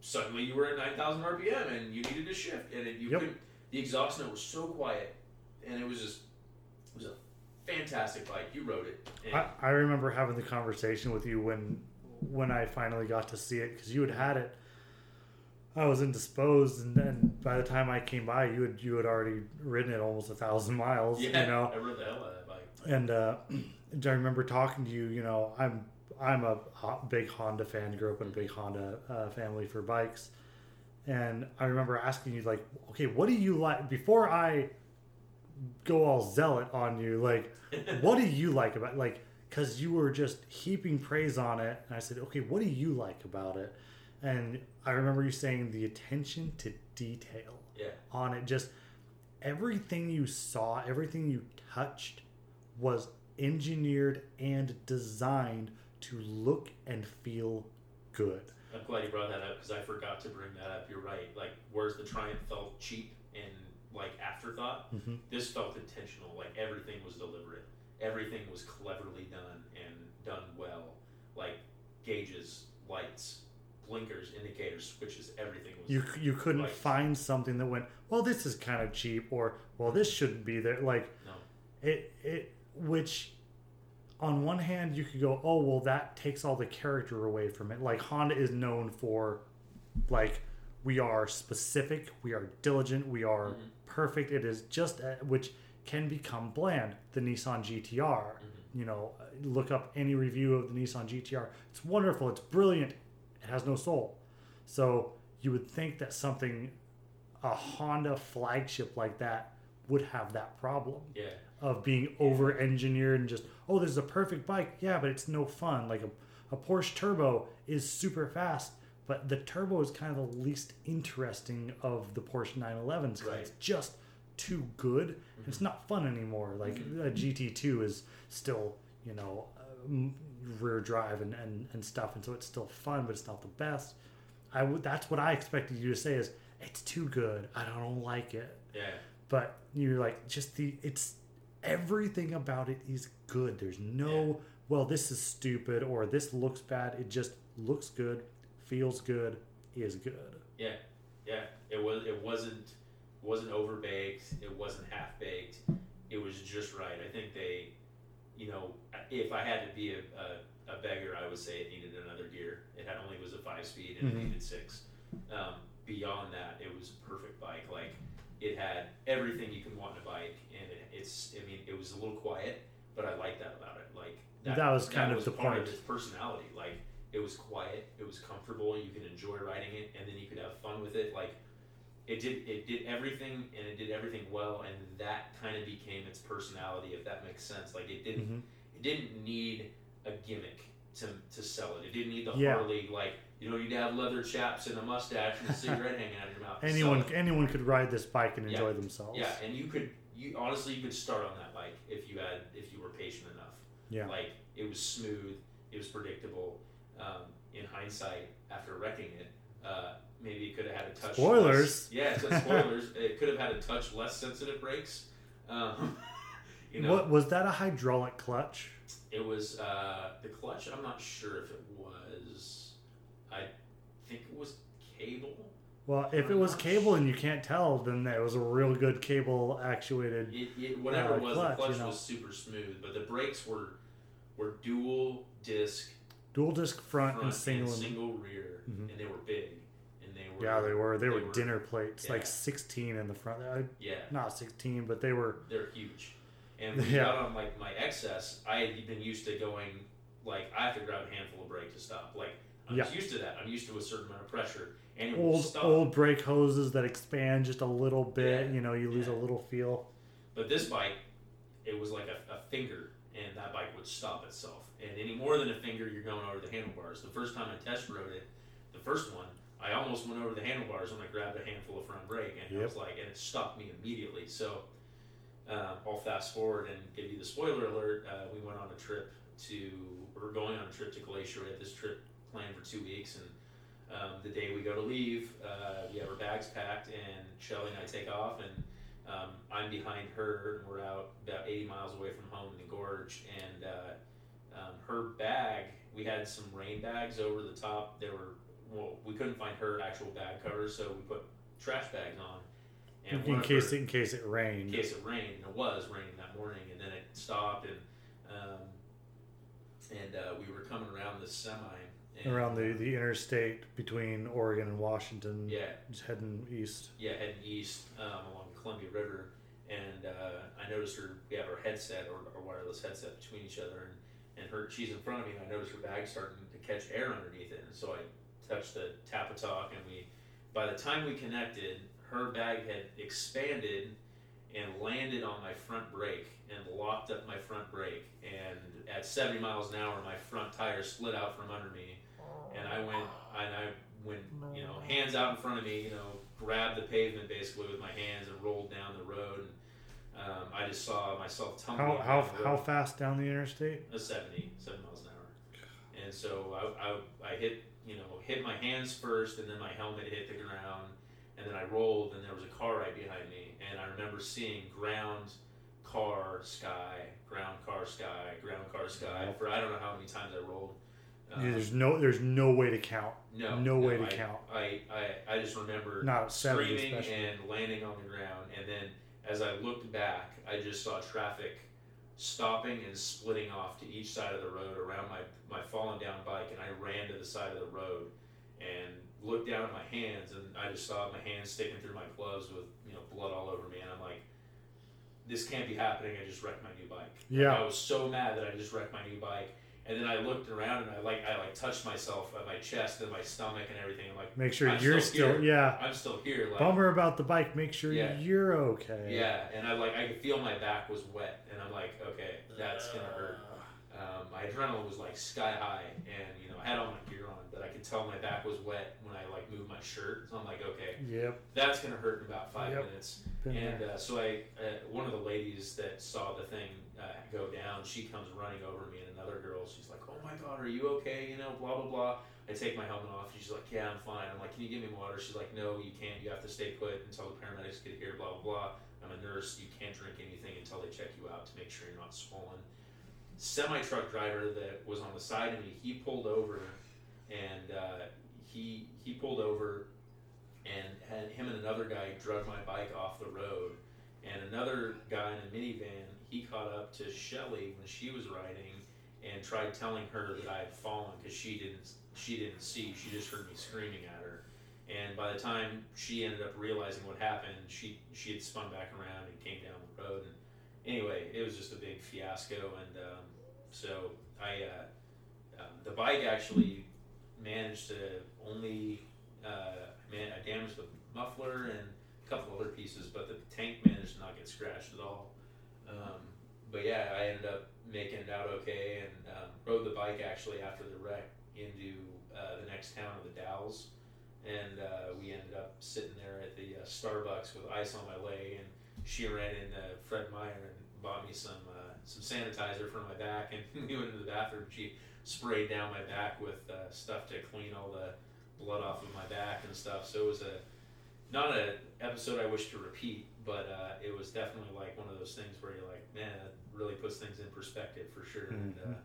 suddenly you were at nine thousand RPM and you needed to shift, and it, you Yep. couldn't. The exhaust note was so quiet, and it was just it was a fantastic bike. You rode it. I, I remember having the conversation with you when when I finally got to see it because you had had it. I was indisposed, and then by the time I came by, you had you had already ridden it almost a thousand miles. yeah, You know, I rode the hell out of that bike. and uh, I remember talking to you. You know, I'm I'm a big Honda fan. Grew up in a big Honda uh, family for bikes, and I remember asking you like, okay, what do you like? Before I go all zealot on you, like, what do you like about like? Because you were just heaping praise on it, and I said, okay, what do you like about it? And I remember you saying the attention to detail Yeah. on it. Just everything you saw, everything you touched was engineered and designed to look and feel good. I'm glad you brought that up because I forgot to bring that up. You're right. Like, whereas the Triumph felt cheap and like afterthought, Mhm. this felt intentional. Like everything was deliberate. Everything was cleverly done and done well. Like gauges, lights, blinkers, indicators, switches. Everything was. You you couldn't find something that went, well, this is kind of cheap, or well, this shouldn't be there. Like no. it it which on one hand, you could go, oh, well, that takes all the character away from it. Like, Honda is known for, like, we are specific, we are diligent, we are Mhm. perfect. It is just, uh, which can become bland. The Nissan GTR, you know, look up any review of the Nissan GTR. It's wonderful, it's brilliant, it has no soul. So, you would think that something, a Honda flagship like that, would have that problem Yeah. of being over engineered and just oh this is a perfect bike yeah but it's no fun like a, a porsche turbo is super fast but the turbo is kind of the least interesting of the porsche 911s. Right. it's just too good it's not fun anymore like a gt2 is still you know um, rear drive and, and, and stuff and so it's still fun but it's not the best i would that's what i expected you to say is it's too good i don't like it Yeah. but you're like just the it's everything about it is good there's no Yeah. well this is stupid or this looks bad it just looks good feels good is good Yeah, yeah. It was. It wasn't. wasn't over baked. It wasn't half baked. It was just right. I think they, you know, if I had to be a, a, a beggar, I would say it needed another gear. It had only was a five speed and Mhm. it needed six. Um, beyond that, it was a perfect bike. Like it had everything you can want in a bike, and it, it's. I mean, it was a little quiet, but I like that about it. Like That was kind of was the part point. of its personality. Like it was quiet, it was comfortable, you could enjoy riding it, and then you could have fun with it. Like it did, it did everything, and it did everything well, and that kind of became its personality, if that makes sense. Like it didn't, Mhm. it didn't need a gimmick to to sell it. It didn't need the Yeah. Harley like you don't need to have leather chaps and a mustache and a cigarette hanging out of your mouth. anyone anyone could ride this bike and Yeah. enjoy themselves Yeah, and you could, you honestly, you could start on that bike if you had, if you were patient enough. Yeah. Like it was smooth, it was predictable. Um, in hindsight, after wrecking it, uh, maybe it could have had a touch. Spoilers. Less, yeah, so spoilers. it could have had a touch less sensitive brakes. Um, you know, what was that a hydraulic clutch it was uh, the clutch. I'm not sure if it was. I think it was cable. well if it I'm was not cable and you can't tell then it was a real good cable actuated It, it, whatever Uh, it was, clutch, the clutch you know. was super smooth, but the brakes were were dual disc dual disc front, front and single, and in- single rear, Mhm. and they were big, were yeah they were they, they were, were- dinner plates like 16 in the front uh, yeah not 16 but they were they're huge. And when Yeah. got on like my XS, I had been used to going like I have to grab a handful of brake to stop. Like I'm Yeah. used to that. I'm used to a certain amount of pressure, and old stop. old brake hoses that expand just a little bit Yeah. you know you lose Yeah. a little feel But this bike, it was like a, a finger, and that bike would stop itself. And any more than a finger, you're going over the handlebars. The first time I test rode it, the first one, I almost went over the handlebars when I grabbed a handful of front brake, and I Yep. was like, and it stopped me immediately. So um, I'll fast forward and give you the spoiler alert. Uh, we went on a trip to, we we're going on a trip to Glacier. We had this trip planned for two weeks, and um, the day we go to leave, uh, we have our bags packed, and Shelly and I take off, and um, I'm behind her, and we're out about 80 miles away from home in the gorge. And uh, um, her bag, we had some rain bags over the top. They were, well, we couldn't find her actual bag covers, so we put trash bags on. And in case her- it, in case it rained. in case it rained, and it was raining that morning, and then it stopped, and um, and uh, we were coming around this semi. And, around the, the interstate between Oregon and Washington yeah, just heading east yeah, heading east um, along the Columbia River, and uh, I noticed her. We have our headset or our wireless headset between each other, and, and her she's in front of me, and I noticed her bag starting to catch air underneath it, and so I touched the tap talk, and we. By the time we connected, her bag had expanded and landed on my front brake and locked up my front brake, and at 70 miles an hour, my front tire slid out from under me, and I went and I went you know hands out in front of me, you know, grabbed the pavement basically with my hands and rolled down the road. And, um, I just saw myself tumbling. how how, how fast down the interstate A 70, 70 miles an hour. And so I, I, I hit, you know, hit my hands first, and then my helmet hit the ground, and then I rolled, and there was a car right behind me, and I remember seeing ground, car, sky, ground, car, sky, ground, car, sky for I don't know how many times I rolled. Um, there's no there's no way to count. No, no way to I, count. I, I, I just remember not screaming especially. and landing on the ground, and then as I looked back, I just saw traffic stopping and splitting off to each side of the road around my my fallen down bike, and I ran to the side of the road and looked down at my hands, and I just saw my hands sticking through my gloves with you know blood all over me, and I'm like, this can't be happening. I just wrecked my new bike. Yeah. I was so mad that I just wrecked my new bike. And then I looked around and I like I like touched myself at my chest and my stomach and everything. I'm like, Make sure I'm you're still still, yeah. I'm still here. Like, Bummer about the bike. Make sure Yeah. you're okay. Yeah, and I like I could feel my back was wet, and I'm like, okay, that's gonna hurt. Um, my adrenaline was like sky high, and you know I had all my but I could tell my back was wet when I like moved my shirt. So I'm like, okay, Yep. that's gonna hurt in about five Yep. minutes. Been And uh, so I, uh, one of the ladies that saw the thing uh, go down, she comes running over me, and another girl, she's like, "Oh my God, are you okay?" You know, blah blah blah. I take my helmet off. She's like, "Yeah, I'm fine." I'm like, "Can you give me water?" She's like, "No, you can't. You have to stay put until the paramedics get here." Blah blah blah. I'm a nurse. You can't drink anything until they check you out to make sure you're not swollen. Semi truck driver that was on the side of me, he pulled over, and uh, he he pulled over and had him and another guy drug my bike off the road. And another guy in a minivan, he caught up to Shelly when she was riding and tried telling her that I had fallen because she didn't she didn't see. She just heard me screaming at her. And by the time she ended up realizing what happened, she she had spun back around and came down the road. And anyway, it was just a big fiasco. And um, so I uh, um, the bike actually managed to only uh, man, I damaged the muffler and a couple other pieces, but the tank managed to not get scratched at all. Um, but yeah, I ended up making it out okay and um, rode the bike actually after the wreck into uh, the next town of the Dalles. And uh, we ended up sitting there at the uh, Starbucks with ice on my leg, and she ran into Fred Meyer and bought me some uh, some sanitizer for my back, and we went into the bathroom. She sprayed down my back with uh, stuff to clean all the blood off of my back and stuff. So it was a not an episode I wish to repeat, but uh, it was definitely like one of those things where you're like, man, that really puts things in perspective for sure. And Mhm. uh,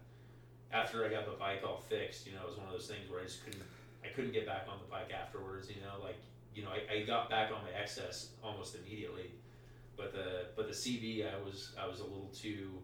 after I got the bike all fixed, you know, it was one of those things where I just couldn't, I couldn't get back on the bike afterwards. You know, like you know, I, I got back on my XS almost immediately, but the but the CV, I was I was a little too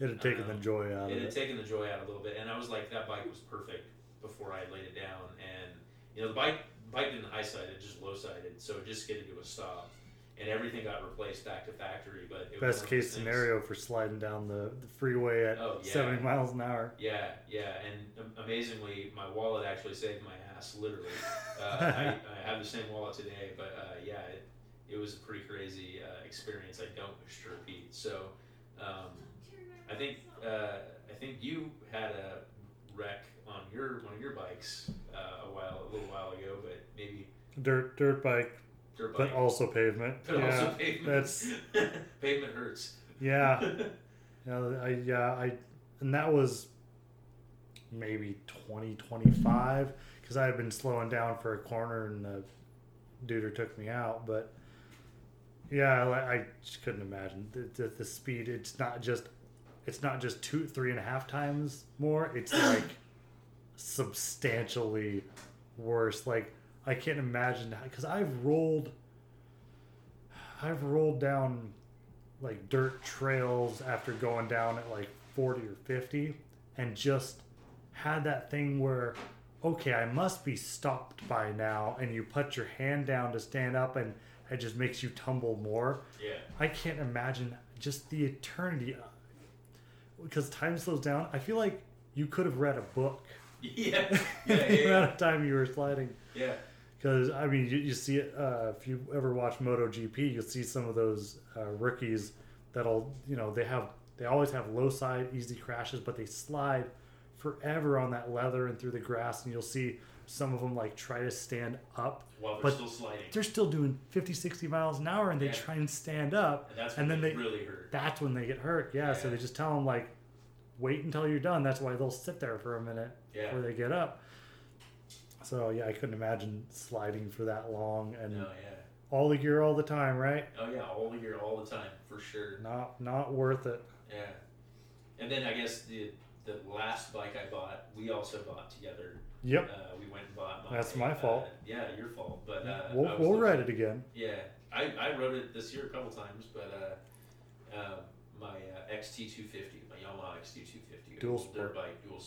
It had taken the Um, joy out it of had it. taken the joy out a little bit, and I was like, that bike was perfect before I laid it down. And you know, the bike bike didn't high side; it just low sided, so it just skidded to a stop, and everything got replaced back to factory. But it Best case scenario for sliding down the, the freeway at Oh, yeah. 70 miles an hour. Yeah, yeah, and am- amazingly, my wallet actually saved my ass. Literally, uh, I, I have the same wallet today, but uh, yeah, it, it was a pretty crazy uh, experience. I don't wish to repeat. So, um, I think uh, I think you had a wreck on your one of your bikes uh, a while, a little while ago, but maybe Dirt dirt bike, dirt but also pavement. But yeah, also pavement. that's pavement hurts. yeah. Yeah, I yeah I and that was maybe twenty twenty five because I had been slowing down for a corner and the duder took me out but yeah I, I just couldn't imagine the, the, the speed it's not just it's not just two three and a half times more. It's like substantially worse. Like I can't imagine because I've rolled I've rolled down like dirt trails after going down at like 40 or 50 and just had that thing where okay i must be stopped by now and you put your hand down to stand up and it just makes you tumble more. Yeah. i can't imagine just the eternity because time slows down i feel like you could have read a book Yeah. Yeah. Yeah. the amount of time you were sliding yeah. because I mean, you, you see it uh, if you ever watch MotoGP, you'll see some of those uh, rookies that'll you know they have they always have low side easy crashes, but they slide forever on that leather and through the grass, and you'll see some of them like try to stand up. While they're But still sliding. They're still doing 50, 60 miles an hour, and they Yeah. try and stand up. And that's and when then they they- really hurt. That's when they get hurt. Yeah, so they just tell them like, wait until you're done. That's why they'll sit there for a minute Yeah. before they get up. So yeah, I couldn't imagine sliding for that long and No, yeah. all the gear all the time, right? Oh yeah, all the year, all the time, for sure. Not not worth it. Yeah. And then I guess the the last bike I bought, we also bought together. Yep, Uh, we went and bought. My, That's my uh, fault. yeah, your fault. But uh, we'll we'll ride it again. Yeah, I, I rode it this year a couple times, but uh, uh, my uh, XT250, my Yamaha XT250, Dual sport. dirt bike, dual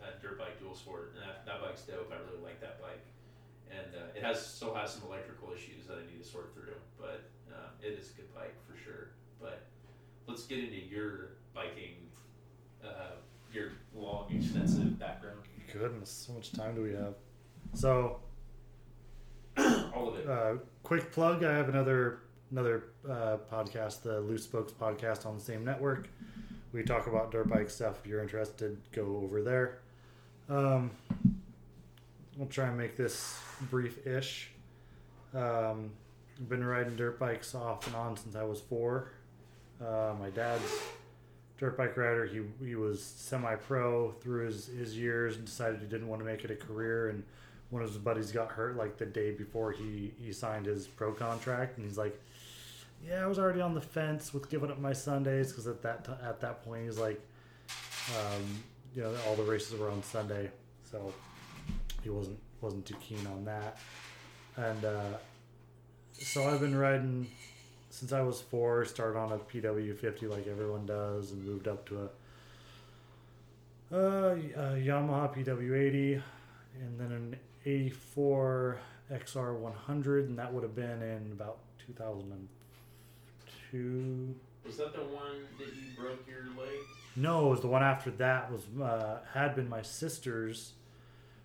uh, dirt bike, dual sport, and that, that bike's dope. I really like that bike, and uh, it has still has some electrical issues that I need to sort through, but uh, it is a good bike for sure. But let's get into your biking, uh, your long, extensive background, Goodness, how much time do we have? So, all of it. uh, quick plug: I have another another uh, podcast, the Loose Spokes podcast, on the same network. We talk about dirt bike stuff. If you're interested, go over there. Um, we'll try and make this brief-ish. Um, I've been riding dirt bikes off and on since I was four. Uh, my dad's dirt bike rider. He he was semi-pro through his, his years and decided he didn't want to make it a career. And one of his buddies got hurt like the day before he he signed his pro contract, and he's like, "Yeah, I was already on the fence with giving up my Sundays because at that t- at that point he's like, um, you know, all the races were on Sunday, so he wasn't wasn't too keen on that. And uh, so I've been riding since I was four. Started on a PW50 like everyone does, and moved up to a, uh, a Yamaha PW80, and then an 84 XR100, and that would have been in about 2002. Was that the one that you broke your leg? No, it was the one after that was uh, had been my sister's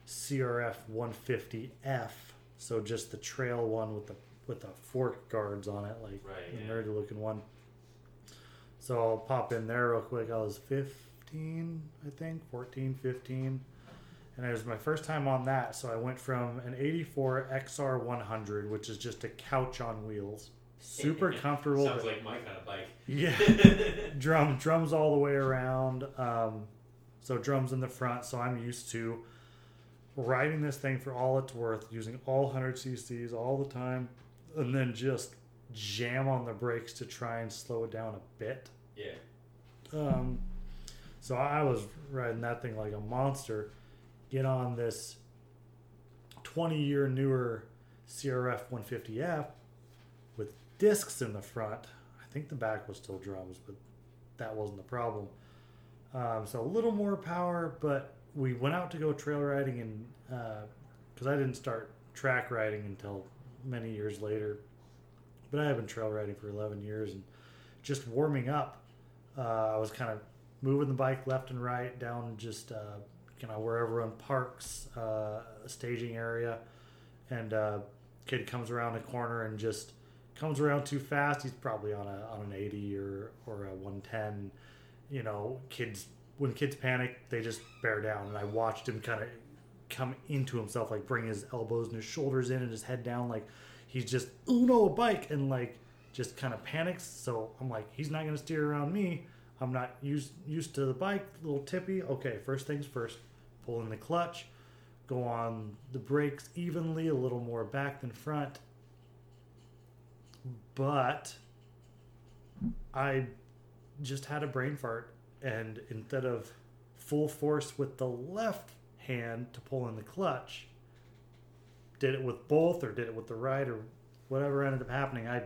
CRF 150F. So just the trail one with the with the fork guards on it, like Right, the yeah. nerdy looking one. So I'll pop in there real quick. I was 15, I think, 14, 15. And it was my first time on that. So I went from an 84 XR 100, which is just a couch on wheels. Super comfortable. Sounds but- like my kind of bike. yeah drum drums all the way around um, so drums in the front so i'm used to riding this thing for all it's worth using all 100 cc's all the time and then just jam on the brakes to try and slow it down a bit yeah. um, so I was riding that thing like a monster. Get on this 20 year newer CRF 150F with discs in the front. I think the back was still drums, but that wasn't the problem. Um, so a little more power, but we went out to go trail riding and because I didn't start track riding until many years later, but I have been trail riding for 11 years and just warming up. Uh, I was kind of moving the bike left and right down just uh, you know where everyone parks, uh, staging area, and uh, kid comes around a corner and just comes around too fast. He's probably on a on an 80 or or a 110. You know, kids when kids panic, they just bear down. And I watched him kind of come into himself, like bring his elbows and his shoulders in and his head down, like he's just oh no a bike and like just kind of panics. So I'm like, he's not gonna steer around me. I'm not used used to the bike, a little tippy. Okay, first things first, pull in the clutch, go on the brakes evenly, a little more back than front. But I just had a brain fart, and instead of full force with the left hand to pull in the clutch, did it with both or did it with the right or whatever ended up happening. I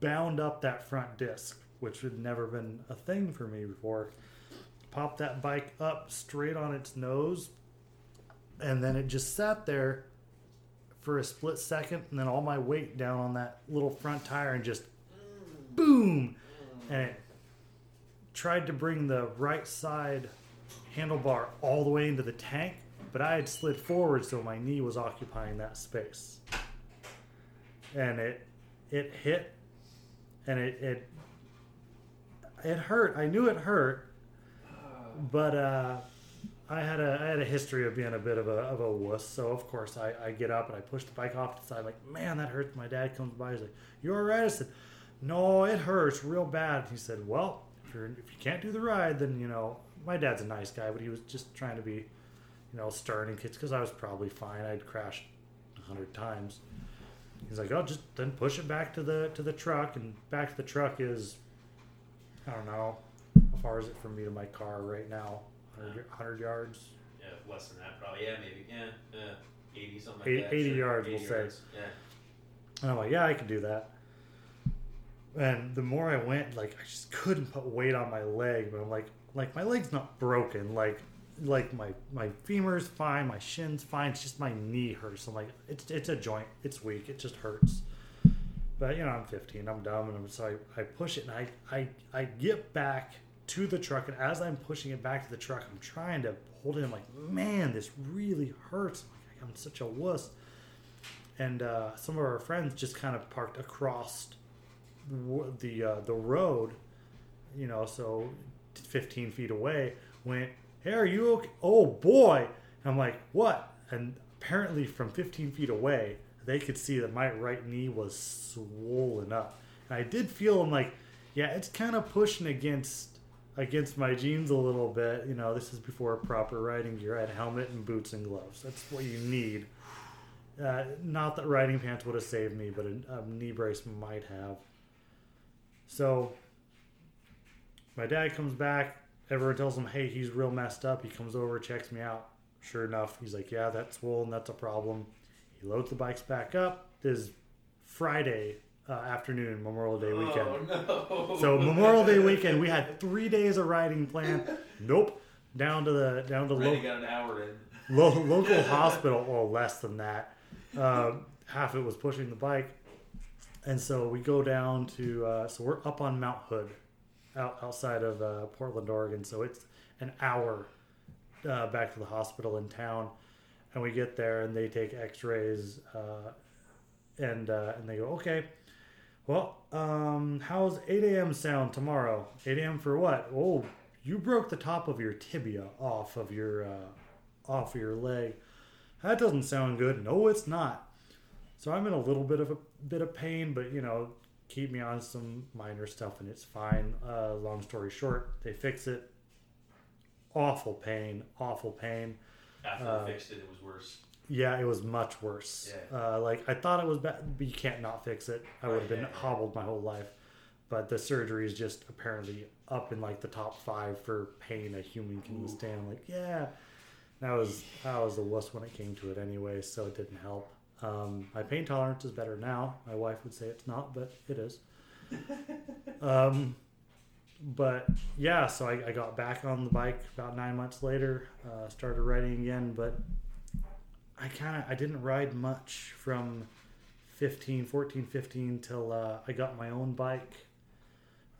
bound up that front disc, which had never been a thing for me before. Popped that bike up straight on its nose, and then it just sat there for a split second, and then all my weight down on that little front tire, and just boom, and it tried to bring the right side handlebar all the way into the tank, but I had slid forward, so my knee was occupying that space, and it it hit, and it it it hurt. I knew it hurt, but uh, I had a I had a history of being a bit of a of a wuss. So of course I, I get up and I push the bike off to the side. Like man, that hurts. My dad comes by. He's like, "You all right?" I said, "No, it hurts real bad." He said, "Well, if if you can't do the ride, then you know." My dad's a nice guy, but he was just trying to be, you know, stern and kids because I was probably fine. I'd crashed a hundred times. He's like, "Oh, just then push it back to the to the truck, and back to the truck is, I don't know, how far is it from me to my car right now? 100, 100 yards. Yeah, less than that probably. Yeah, maybe. Yeah, yeah. 80 something like Eight- that. 80 sure. yards, we'll say. Yeah. And I'm like, yeah, I can do that. And the more I went, like I just couldn't put weight on my leg. But I'm like, like my leg's not broken. Like, like my my femur's fine, my shin's fine. It's just my knee hurts. I'm like, it's it's a joint. It's weak. It just hurts. But you know, I'm 15. I'm dumb, and I'm, so I, I push it, and I, I I get back to the truck, and as I'm pushing it back to the truck, I'm trying to hold it. I'm like, man, this really hurts. I'm, like, I'm such a wuss. And uh, some of our friends just kind of parked across the uh, the road, you know, so 15 feet away. Went, hey, are you okay? Oh boy! I'm like, what? And apparently, from 15 feet away, they could see that my right knee was swollen up. And I did feel I'm like, yeah, it's kind of pushing against against my jeans a little bit. You know, this is before proper riding gear. I had helmet and boots and gloves. That's what you need. Uh, not that riding pants would have saved me, but a, a knee brace might have. So my dad comes back. Everyone tells him, hey, he's real messed up. He comes over, checks me out. Sure enough, he's like, yeah, that's swollen. That's a problem. He loads the bikes back up. This is Friday uh, afternoon, Memorial Day weekend. Oh no! So Memorial Day weekend, we had three days of riding planned. Nope, down to the down to Randy lo- got an hour in. lo- local hospital. Well, less than that. Um, half it was pushing the bike, and so we go down to. Uh, so we're up on Mount Hood, out outside of uh, Portland, Oregon. So it's an hour uh, back to the hospital in town, and we get there and they take X-rays, uh, and uh, and they go okay. Well, um, how's 8 a.m. sound tomorrow? 8 a.m. for what? Oh, you broke the top of your tibia off of your uh, off of your leg. That doesn't sound good. No, it's not. So I'm in a little bit of a bit of pain, but you know, keep me on some minor stuff and it's fine. Uh, long story short, they fix it. Awful pain, awful pain. After Uh, they fixed it, it was worse. Yeah, it was much worse. Yeah. Uh, like I thought it was bad, but you can't not fix it. I would have been Yeah, yeah. hobbled my whole life. But the surgery is just apparently up in like the top five for pain a human can Ooh. withstand. Like, yeah, that was that was the worst when it came to it anyway, so it didn't help. Um, my pain tolerance is better now. My wife would say it's not, but it is. um, but yeah, so I, I got back on the bike about nine months later. Uh, started riding again, but I kind of I didn't ride much from 15, 14, 15 till uh, I got my own bike.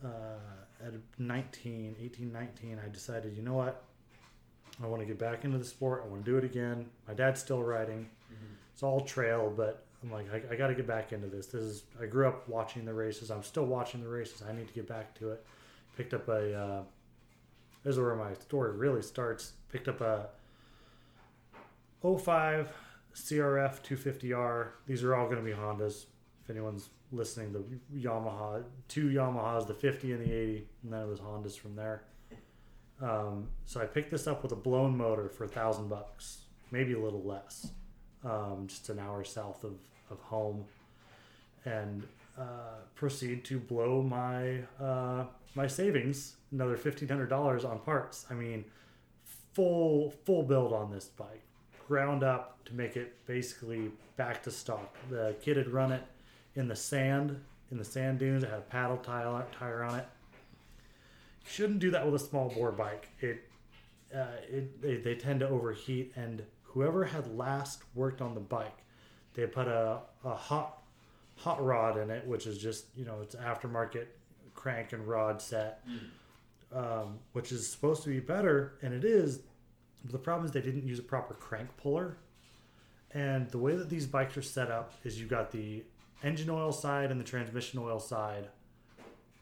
Uh, at 19, 18, 19, I decided, you know what? I want to get back into the sport. I want to do it again. My dad's still riding. It's all trail, but I'm like, I, I got to get back into this. This is I grew up watching the races. I'm still watching the races. I need to get back to it. Picked up a. Uh, this is where my story really starts. Picked up a 05 CRF 250R. These are all going to be Hondas. If anyone's listening, the Yamaha, two Yamahas, the 50 and the 80, and then it was Hondas from there. Um, so I picked this up with a blown motor for a thousand bucks, maybe a little less, um, just an hour south of, of home, and uh, proceed to blow my uh, my savings another fifteen hundred dollars on parts. I mean, full full build on this bike, ground up to make it basically back to stock. The kid had run it in the sand in the sand dunes. It had a paddle tire tire on it. You shouldn't do that with a small bore bike. It uh, it they, they tend to overheat, and whoever had last worked on the bike, they put a, a hot hot rod in it, which is just you know it's aftermarket crank and rod set, um, which is supposed to be better, and it is. But the problem is they didn't use a proper crank puller, and the way that these bikes are set up is you got the engine oil side and the transmission oil side,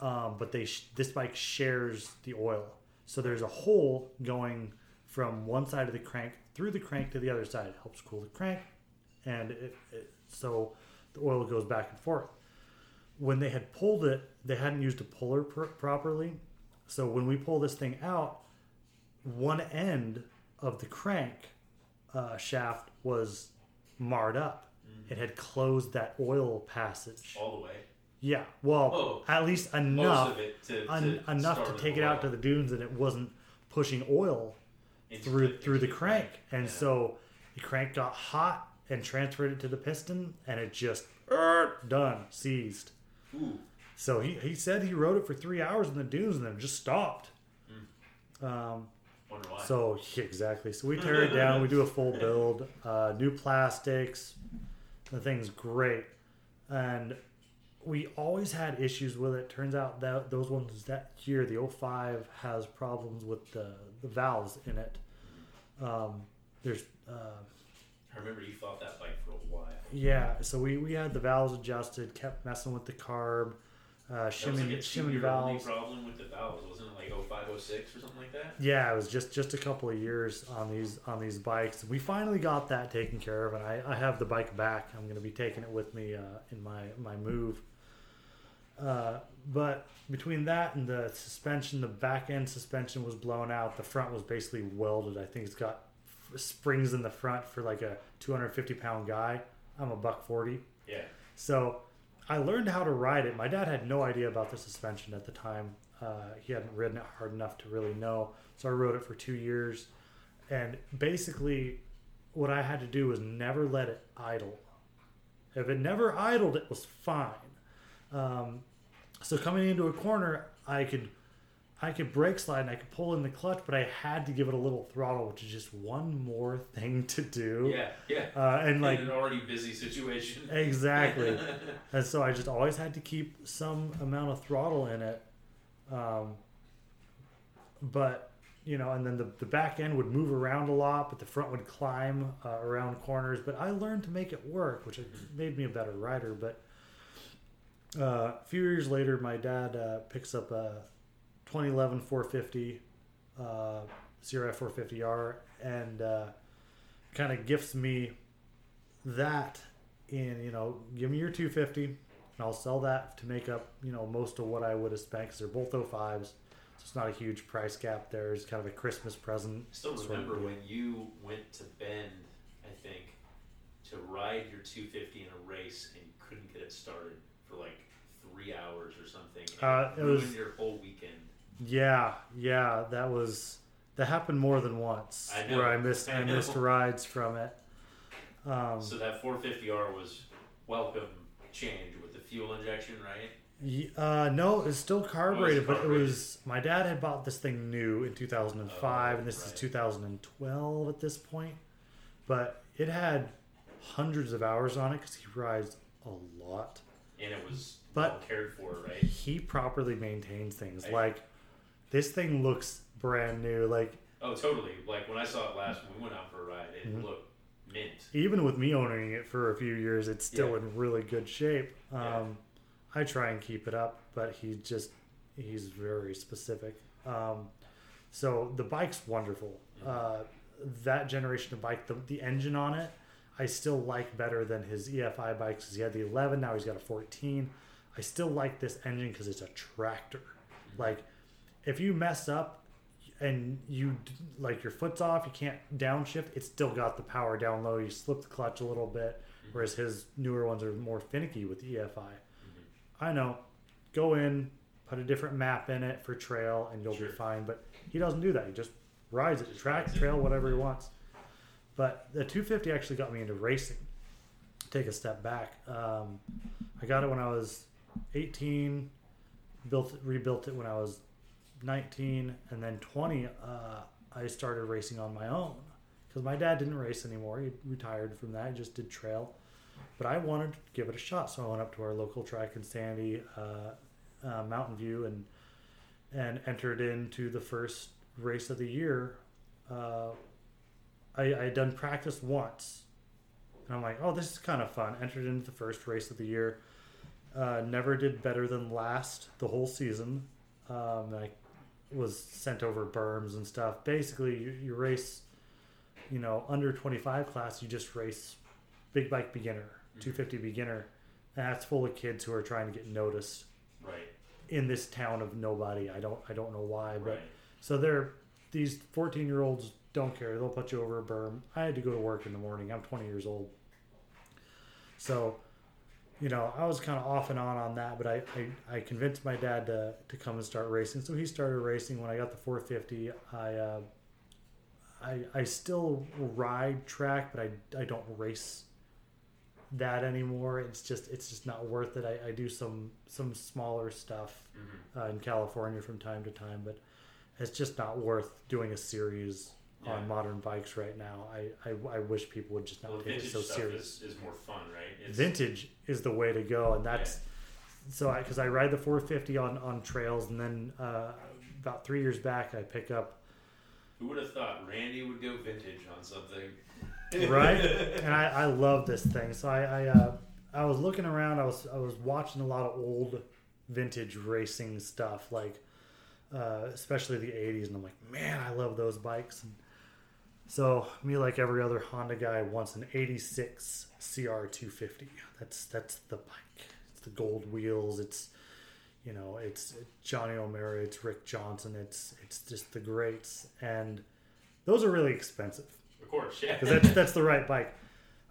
um, but they sh- this bike shares the oil, so there's a hole going from one side of the crank through the crank to the other side. It helps cool the crank, and it, it, so the oil goes back and forth. When they had pulled it, they hadn't used a puller pr- properly. So when we pull this thing out, one end of the crank uh, shaft was marred up. It had closed that oil passage. all the way. Yeah, well, Oh, at least enough of it to, to un- enough to take it out to the dunes, and it wasn't pushing oil through the- through the crank, and Yeah. so the crank got hot and transferred it to the piston, and it just er, done seized. Ooh, So he, he said he rode it for three hours in the dunes and then just stopped. Um, Wonder why. so yeah, exactly. So we tear it down. We do a full build, uh, new plastics. The thing's great, and we always had issues with it. Turns out that those ones that year, the 05 has problems with the the valves in it. Um, there's uh, I remember you fought that bike for a while. yeah, so we we had the valves adjusted, kept messing with the carb, uh, shimming like shimming valves. problem with the valves, wasn't it? Like 05, 06 or something like that. Yeah, it was just just a couple of years on these on these bikes. We finally got that taken care of, and I, I have the bike back. I'm going to be taking it with me uh, in my my move. Uh, but between that and the suspension, the back end suspension was blown out. The front was basically welded. I think it's got springs in the front for like a 250 pound guy. I'm a buck 40. Yeah. So I learned how to ride it. My dad had no idea about the suspension at the time. Uh, he hadn't ridden it hard enough to really know. So I rode it for two years. And basically, what I had to do was never let it idle. If it never idled, it was fine. Um, so coming into a corner, I could I could brake slide and I could pull in the clutch, but I had to give it a little throttle, which is just one more thing to do. Yeah. Yeah. Uh, and like in an already busy situation. Exactly. and so I just always had to keep some amount of throttle in it. Um, but, you know, and then the, the back end would move around a lot, but the front would climb uh, around corners. But I learned to make it work, which made me a better rider. But uh, a few years later, my dad uh, picks up a 2011 450 uh, CRF 450R and uh, kind of gifts me that in you know give me your 250 and i'll sell that to make up you know most of what i would have spent because they're both 05s so it's not a huge price gap there. It's kind of a christmas present Still remember when you went to Bend, I think, to ride your 250 in a race and you couldn't get it started for like three hours or something. And Uh, it ruined was- your whole weekend. yeah yeah that was that happened more than once I where i missed i, I missed rides from it um, So that 450R was welcome change with the fuel injection, right? Uh, no, it's still carbureted, but it was my dad had bought this thing new in 2005, Oh, and this right. is 2012 at this point. But it had hundreds of hours on it because he rides a lot. And it was But- well cared for, right? He properly maintains things. Right. Like this thing looks brand new. Like Oh, totally. Like when I saw it last when we went out for a ride, it Mhm. looked mint. even with me owning it for a few years, it's still Yeah. in really good shape. Um, Yeah. I try and keep it up, but he just he's very specific. Um, so the bike's wonderful. Uh, that generation of bike, the, the engine on it, I still like better than his EFI bikes. 'cause he had the 11, now he's got a 14. I still like this engine because it's a tractor. Like, if you mess up and you like your foot's off, you can't downshift. It's still got the power down low. You slip the clutch a little bit, whereas his newer ones are more finicky with the EFI. I know. Go in, put a different map in it for trail, and you'll Sure. be fine. But he doesn't do that. He just rides it, track, trail, whatever he wants. But the 250 actually got me into racing. Take a step back. Um, I got it when I was 18. Built, rebuilt it when I was 19, and then 20. Uh, I started racing on my own because my dad didn't race anymore. He retired from that. He just did trail. But I wanted to give it a shot, so I went up to our local track in Sandy, uh, uh, Mountain View, and and entered into the first race of the year. Uh, I, I had done practice once, and I'm like, oh, this is kind of fun. Entered into the first race of the year. Uh, never did better than last the whole season. Um, I was sent over berms and stuff. Basically, you, you race, you know, under 25 class, you just race big bike beginner, 250 beginner. And that's full of kids who are trying to get noticed Right. in this town of nobody. I don't I don't know why, but Right. so they're these 14 year olds don't care. They'll put you over a berm. I had to go to work in the morning. I'm 20 years old. So, you know, I was kind of off and on on that, but I, I, I convinced my dad to, to come and start racing. So he started racing when I got the 450. I, uh, I, I still ride track, but I, I don't race that anymore. It's just it's just not worth it. I, I do some some smaller stuff Mhm. uh, in California from time to time, but it's just not worth doing a series Yeah. on modern bikes right now. I, I, I wish people would just not Well, take it so serious. is, is more fun, right? It's, Vintage is the way to go, and that's so I because I ride the 450 on on trails, and then uh, about three years back I pick up Who would have thought Randy would go vintage on something? right, and I, I love this thing. So I I, uh, I was looking around. I was I was watching a lot of old vintage racing stuff, like uh, especially the 80s, and I'm like, man, I love those bikes. And so me, like every other Honda guy, wants an 86 CR250. That's that's the bike. It's the gold wheels. It's you know, it's Johnny O'Mara, it's Rick Johnson, it's it's just the greats, and those are really expensive Of course, yeah. because that's that's the right bike.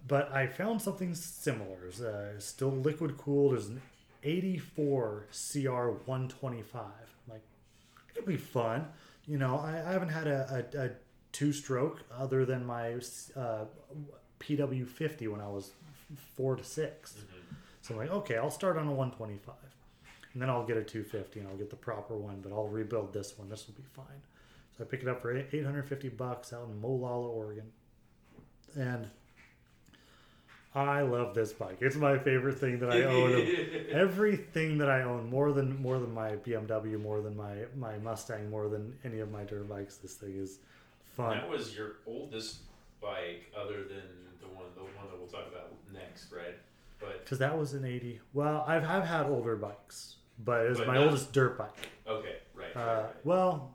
But I found something similar. It's, uh, still liquid cooled. There's an 84 CR 125. I'm like, it'll be fun. You know, I, I haven't had a, a, a two stroke other than my uh, PW50 when I was four to 6 Mhm. So I'm like, okay, I'll start on a 125. And then I'll get a 250 and I'll get the proper one, but I'll rebuild this one. This will be fine. So I pick it up for 850 bucks out in Molalla, Oregon. And I love this bike. It's my favorite thing that I own. Everything that I own, more than more than my BMW, more than my my Mustang, more than any of my dirt bikes. This thing is fun. That was your oldest bike, other than the one the one that we'll talk about next, right? But Because that was an 80. Well, I've, I've had older bikes, but it was my not- oldest dirt bike. okay, right. Uh, right. well,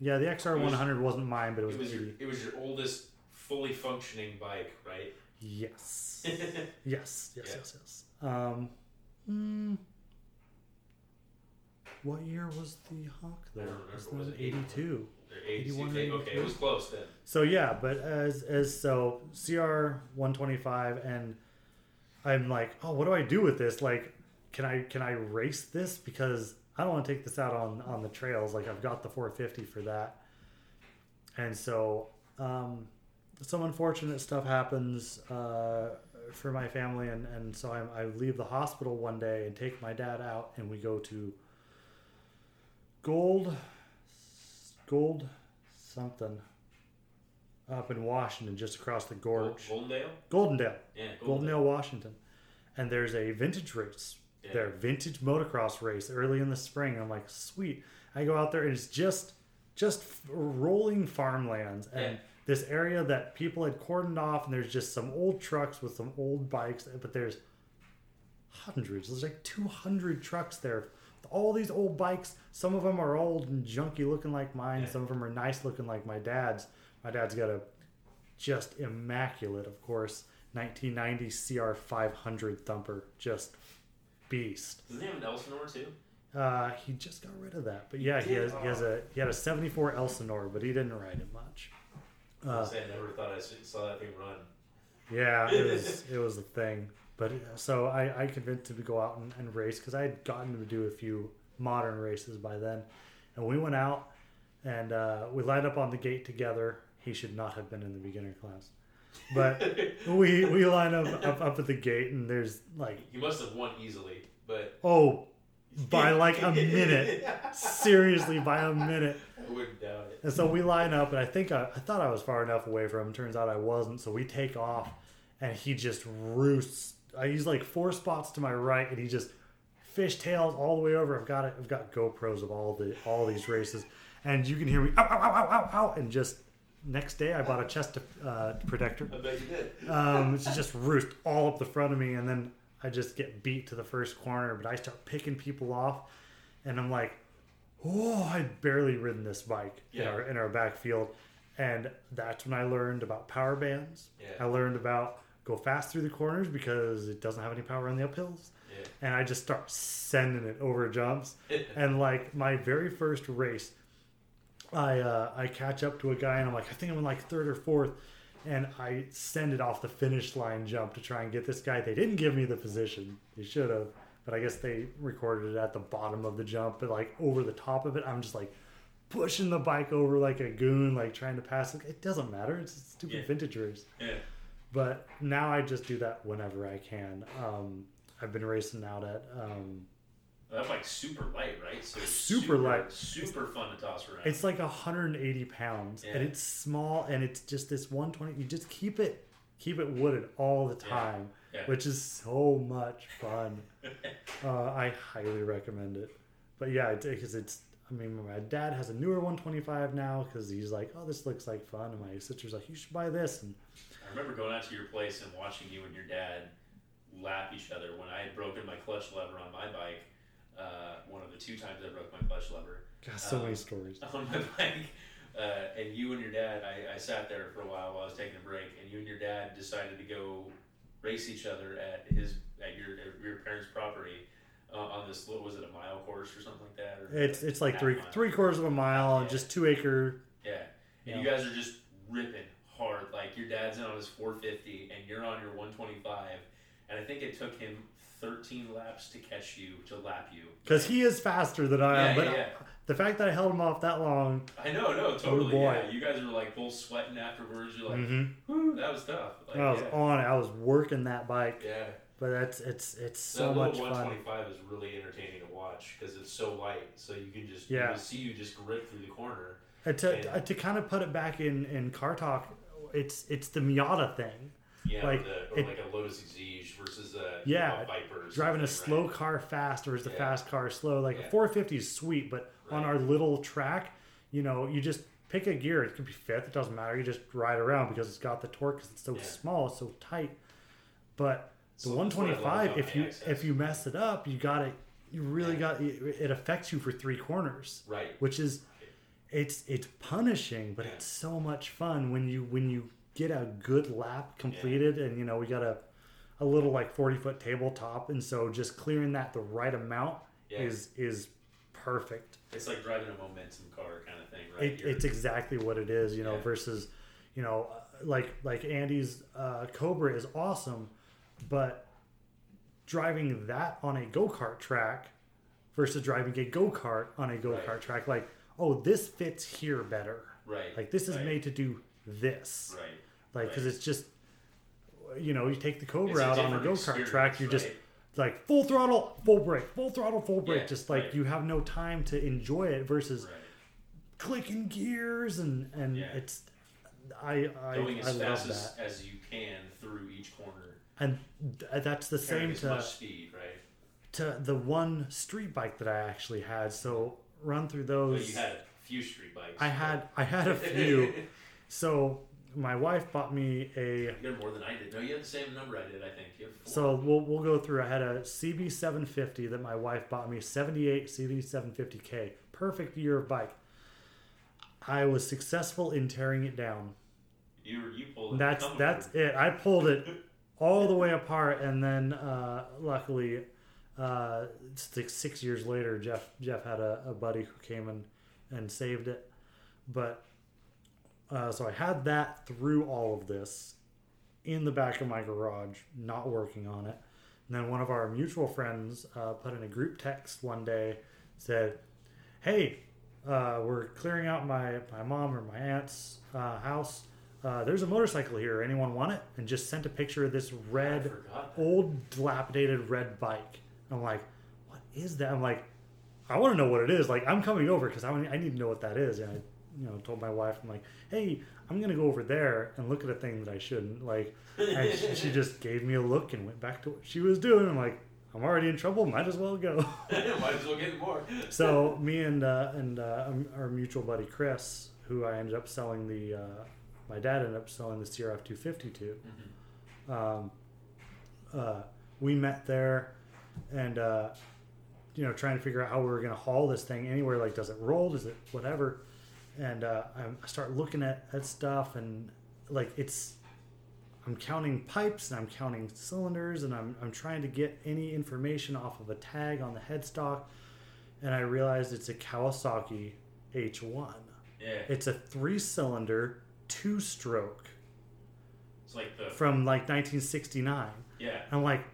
yeah, the XR100 wasn't mine, but it was, it was your it was your oldest fully functioning bike, right? Yes. yes, yes, Yeah. yes, yes. Um, hmm, what year was the Hawk I there? don't remember. Was Was it 82? Or 82. 81 Okay, okay, 82? it was close then. So yeah, but as as so CR 125 and I'm like, "Oh, what do I do with this? Like can I can I race this because I don't want to take this out on on the trails. Like I've got the 450 for that." And so um some unfortunate stuff happens uh for my family and and so I I leave the hospital one day and take my dad out and we go to Gold Gold something up in Washington, just across the gorge. Goldendale? Goldendale, Yeah, Goldendale, Washington. And there's a vintage race Yeah. there, vintage motocross race early in the spring. I'm like, sweet. I go out there and it's just just rolling farmlands and Yeah. This area that people had cordoned off and there's just some old trucks with some old bikes, but there's hundreds. There's like 200 trucks there. All these old bikes. Some of them are old and junky looking like mine. Some of them are nice looking like my dad's. My dad's got a just immaculate, of course, 1990 CR 500 thumper. Just beast. Doesn't he have an Elsinore too? Uh, he just got rid of that, but yeah, he has he has a he had a 74 Elsinore, but he didn't ride it much. I Uh, I never thought I saw that thing run. Yeah, it was it was a thing. But uh, so I, I convinced him to go out and, and race because I had gotten him to do a few modern races by then, and we went out and uh, we lined up on the gate together. He should not have been in the beginner class, but we we line up, up up at the gate and there's like He must have won easily, but oh by like a minute seriously by a minute I wouldn't doubt it. And so we line up, and I think I, I thought I was far enough away from him. Turns out I wasn't. So we take off, and he just roosts. I use like four spots to my right, and he just fishtails all the way over. I've got it. I've got GoPros of all the all these races, and you can hear me ow ow ow ow ow, ow and just next day I bought a chest uh, protector. I bet you did. Um, it's just roost all up the front of me, and then I just get beat to the first corner. But I start picking people off, and I'm like, "Oh, I'd barely ridden this bike in our in our backfield," and that's when I learned about power bands. Yeah. I learned about go fast through the corners because it doesn't have any power on the uphills, Yeah. and I just start sending it over jumps. and like my very first race, I uh, I catch up to a guy and I'm like, I think I'm in like third or fourth, and I send it off the finish line jump to try and get this guy. They didn't give me the position. They should have, but I guess they recorded it at the bottom of the jump, but like over the top of it. I'm just like pushing the bike over like a goon, like trying to pass it. It doesn't matter. It's a stupid Yeah. vintage race. Yeah. but now I just do that whenever I can. Um, I've been racing out at um, That bike's super light, right? So it's Super light. super fun to toss around. It's like 180 pounds, and it's small, and it's just this 120. You just keep it, keep it wooded all the time, Yeah. which is so much fun. uh, I highly recommend it. But yeah, because it's. I mean, my dad has a newer 125 now because he's like, "Oh, this looks like fun," and my sister's like, "You should buy this." And I remember going out to your place and watching you and your dad lap each other when I had broken my clutch lever on my bike. Uh, one of the two times I broke my clutch lever got so Um, many stories. on my bike. Uh, and you and your dad, I, I sat there for a while while I was taking a break, and you and your dad decided to go race each other at his at your at your parents' property uh, on this little was it a mile course or something like that? Or It's it's like three mile? three quarters of a mile, Yeah. just two acre. Yeah. And Yeah. you guys are just ripping hard. Like your dad's in on his 450 and you're on your 125. And I think it took him 13 laps to catch you, to lap you. Because he is faster than I Yeah, am, but yeah, yeah. the fact that I held him off that long, I know, no, totally. Oh, boy. Yeah. You guys were like both sweating afterwards. You're like, mhm, that was tough. Like, I was yeah. on it. I was working that bike, yeah. but that's it's it's So that much fun. 125 is really entertaining to watch because it's so light. So you can just Yeah. you see you just rip through the corner. And to And- to kind of put it back in in car talk, it's it's the Miata thing. Yeah, Like, or, the, it- like a Lotus Exige versus a Yeah, Viper. Driving a slow right? car fast versus the Yeah. fast car slow. Like Yeah. a 450 is sweet, but on our little track, you know, you just pick a gear. It could be fifth. It doesn't matter. You just ride around because it's got the torque. Because it's so Yeah. small. It's so tight. But the So that's what I love 125, if you AXS. if you mess it up, you got it. You really Yeah. got it, it affects you for three corners, Right. which is it's it's punishing, but Yeah. it's so much fun when you when you get a good lap completed, and you know we got a a little like 40 foot tabletop, and so just clearing that the right amount Yeah. is is perfect. It's like driving a momentum car kind of thing, right? It, it's exactly what it is, you know, Yeah. versus, you know, like like Andy's uh, Cobra is awesome, but driving that on a go kart track versus driving a go kart on a go kart Right. track, like, oh, this fits here better. right. Like this is right, made to do this, Right. Like because right. it's just, you know, you take the Cobra It's a out on a go kart track, you just right? like full throttle, full brake, full throttle, full brake, Yeah, just like right. you have no time to enjoy it versus clicking gears and and Yeah. it's I I, Going I as love fast as, that as you can through each corner. and th- uh, that's the same to speed, right? to the one street bike that I actually had so run through those you had a few street bikes. I had I had a few so my wife bought me a you had more than I did. No, you had the same number I did. I think you had four. so we'll we'll go through I had a CB 750 that my wife bought me 78 CB 750K perfect year of bike I was successful in tearing it down you you pulled. it That's that's for- it. I pulled it all the way apart, and then uh, luckily, uh, six, six years later, Jeff Jeff had a, a buddy who came and and saved it. But uh, so I had that through all of this in the back of my garage, not working on it. And then one of our mutual friends uh, put in a group text one day, said, "Hey, uh, we're clearing out my my mom or my aunt's uh, house." uh, there's a motorcycle here. Anyone want it? And just sent a picture of this red, old, dilapidated red bike. I'm like, what is that? I'm like, I want to know what it is. Like, I'm coming over because I, I need to know what that is. And I, you know, told my wife, I'm like, hey, I'm gonna go over there and look at a thing that I shouldn't. Like, and she, she just gave me a look and went back to what she was doing. I'm like, I'm already in trouble. Might as well go. Might as well get more. so me and uh, and uh, um, our mutual buddy Chris, who I ended up selling the, uh, my dad ended up selling the CRF 250 to. Mhm. Um, uh, we met there, and uh, you know, trying to figure out how we were going to haul this thing anywhere. Like, does it roll? Does it whatever? And uh, I start looking at at stuff, and like it's. I'm counting pipes and I'm counting cylinders and I'm, I'm trying to get any information off of a tag on the headstock and I realized it's a Kawasaki H1. Yeah, It's a three cylinder, two stroke it's like the from like 1969. yeah. I'm like,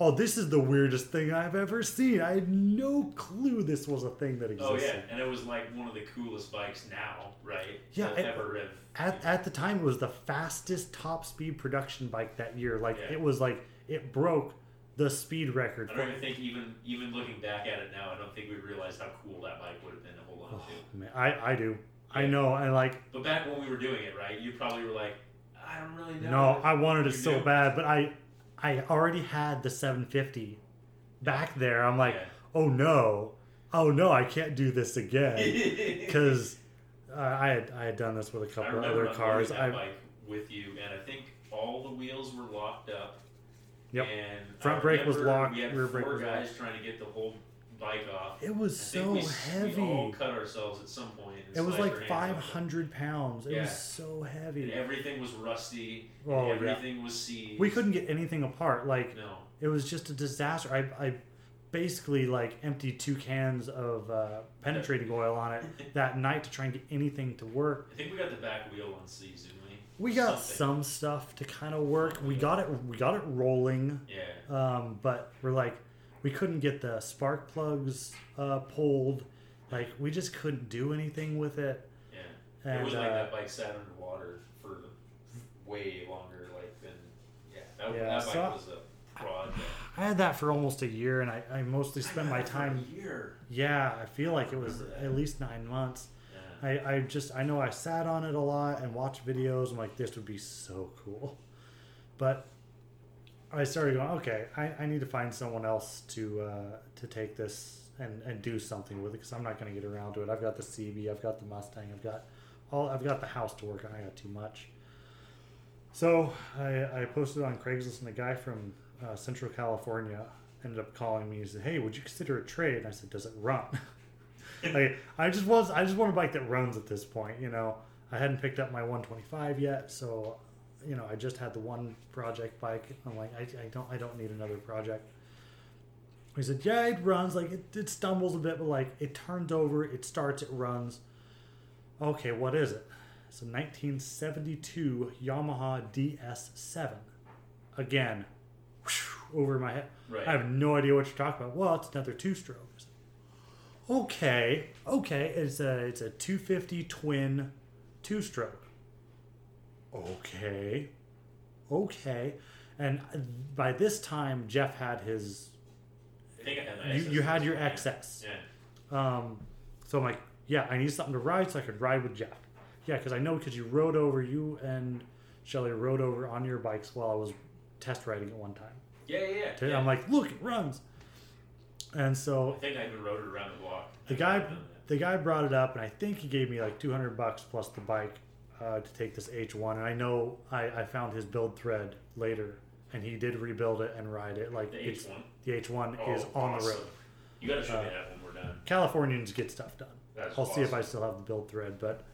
oh, this is the weirdest thing I've ever seen. I had no clue this was a thing that existed. Oh yeah, and it was like one of the coolest bikes now, right? Yeah, it- ever have. At, at the time, it was the fastest top speed production bike that year. Like Yeah. it was like it broke the speed record. I don't even think even even looking back at it now, I don't think we realized how cool that bike would have been to hold on oh, to. Oh, man, I I do. I know. I like. But back when we were doing it, right? You probably were like, I don't really know. No, I wanted it so do? bad, but I I already had the 750 back there. I'm like, Yeah. oh no, oh no, I can't do this again because uh, I had I had done this with a couple of other cars. I bike with you, and I think all the wheels were locked up. Yep. And Front brake was locked, We had rear four brake was guys locked. trying to get the whole bike off. it was I think so we, heavy. We all cut ourselves at some point. it was like our hands off. 500 pounds. It Yeah. was so And heavy. everything was rusty. Oh, and yeah. everything was seized. We couldn't get anything apart. Like No. it was just a disaster. I, I basically like emptied two cans of uh, penetrating oil on it that night to try and get anything to work. I think we got the back wheel on seized, didn't we? We got Something. some stuff to kind of work. We got it. We got it rolling, Yeah. um, but we're like, we couldn't get the spark plugs uh, pulled. Like we just couldn't do anything with it. Yeah. And it was like uh, that bike sat underwater for way longer, like than yeah. That, Yeah, that bike so- was a project. I had that for almost a year, and I, I mostly spent had my time. year. Yeah, I feel like it was that. at least nine months. Yeah. I, I just I know I sat on it a lot and watched videos. I'm like, this would be so cool, but I started going, okay, I, I need to find someone else to uh, to take this and, and do something with it because I'm not going to get around to it. I've got the CB, I've got the Mustang, I've got all I've got the house to work on. I got too much. So I, I posted on Craigslist, and a guy from uh, Central California ended up calling me. He said, "Hey, would you consider a trade?" And I said, "Does it run?" like I just was I just want a bike that runs at this point. You know, I hadn't picked up my 125 yet, so you know I just had the one project bike. I'm like, I, I don't I don't need another project. He said, "Yeah, it runs. Like it, it stumbles a bit, but like it turns over, it starts, it runs." Okay, what is it? It's a 1972 Yamaha DS7. Again, whew, over my head. Right. I have no idea what you're talking about. Well, it's another two-stroke. Okay, okay, it's a it's a 250 twin two-stroke. Okay, okay, and by this time Jeff had his. I think I had my You, you had your XS. Yeah. Um, so I'm like, yeah, I need something to ride so I could ride with Jeff. Yeah, because I know because you rode over, you and Shelly rode over on your bikes while I was test riding at one time. Yeah, yeah, yeah. Yeah. I'm like, look, it runs. And so I think I even rode it around the block. the guy, the guy brought it up, and I think he gave me like 200 bucks plus the bike uh, to take this H1. And I know I, I found his build thread later, and he did rebuild it and ride it. Like The H1 the H1 Oh, is on the road. You got to show Uh, me that when we're done. Californians get stuff done. That's I'll see if I still have the build thread, but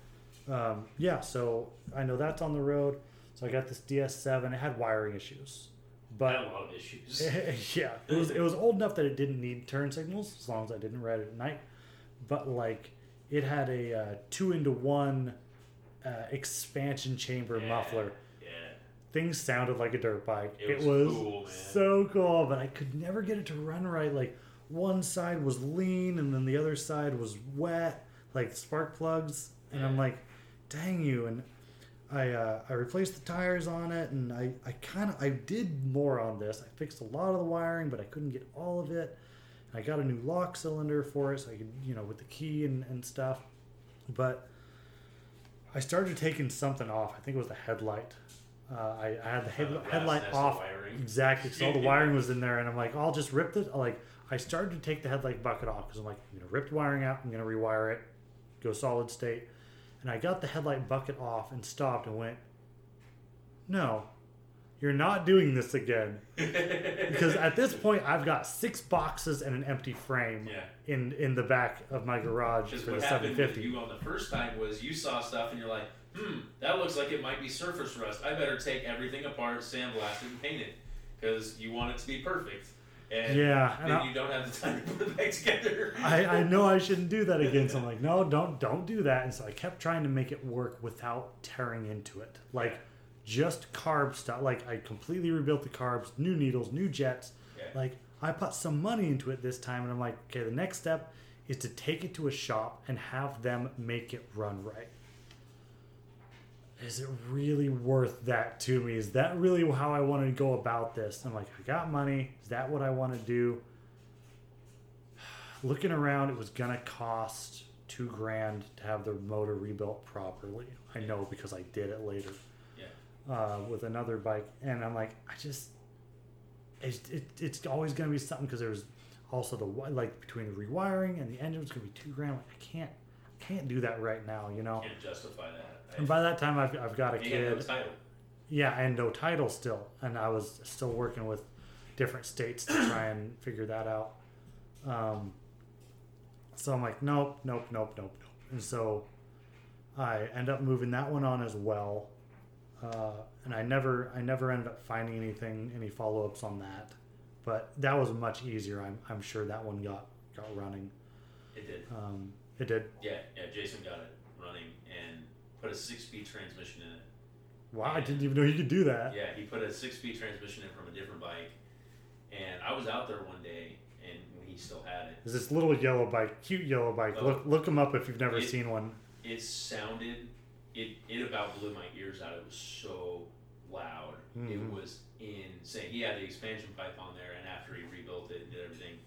um, yeah. So I know that's on the road. So I got this DS7. It had wiring issues, I but a lot of issues. yeah, it was it was old enough that it didn't need turn signals as long as I didn't ride it at night. But like, it had a uh, two into one uh, expansion chamber Yeah, muffler. Yeah. Things sounded like a dirt bike. It It was was, cool, so cool, but I could never get it to run right. Like one side was lean and then the other side was wet, like spark plugs. And I'm like, dang you. And I uh, I replaced the tires on it, and I I kind of I did more on this. I fixed a lot of the wiring, but I couldn't get all of it. I got a new lock cylinder for it, so I could you know with the key and, and stuff. But I started taking something off. I think it was the headlight. Uh, I, I had the head, Uh, headlight off exactly. So all the wiring was in there, and I'm like, I'll just rip the like. I started to take the headlight bucket off because I'm like, I'm gonna rip the wiring out. I'm gonna rewire it, go solid state, and I got the headlight bucket off and stopped and went, no, you're not doing this again because at this point I've got six boxes and an empty frame Yeah. in in the back of my garage for the what happened with 750. you on the first time was you saw stuff and you're like, hmm, that looks like it might be surface rust. I better take everything apart, sandblast it, and paint it because you want it to be perfect. And Yeah, and then I- you don't have the time to put it back together. I, I know I shouldn't do that again, so I'm like, no, don't don't do that. And so I kept trying to make it work without tearing into it, like just carb stuff. Like I completely rebuilt the carbs, new needles, new jets, Yeah. Like I put some money into it this time, and I'm like, okay, the next step is to take it to a shop and have them make it run right. Is it really worth that to me? Is that really how I want to go about this? I'm like, I got money. Is that what I want to do? Looking around, it was gonna cost two grand to have the motor rebuilt properly. I know because I did it later. Uh, with another bike, and I'm like, I just, it's, it, it's always gonna be something because there's also the like between the rewiring and the engine it's gonna be two grand. Like, I can't, I can't do that right now, you know. Can't justify that. And by that time, I've, I've got a You no kid, title. yeah, and no title still, and I was still working with different states to try and figure that out. Um, so I'm like, nope, nope, nope, nope, nope. And so I end up moving that one on as well. Uh, and I never, I never ended up finding anything, any follow ups on that. But that was much easier. I'm, I'm sure that one got got running. It did. Um, it did. Yeah, yeah. Jason got it running and put a six-speed transmission in it. Wow, I didn't even know you could do that. Yeah, he put a six-speed transmission in from a different bike, and I was out there one day, and he still had it. There's this little yellow bike, cute yellow bike. Oh. Look look him up if you've never It- seen one. It sounded, it it about blew my ears out. It was so loud. It Mhm. was insane. He had the expansion pipe on there, and after he rebuilt it and did everything,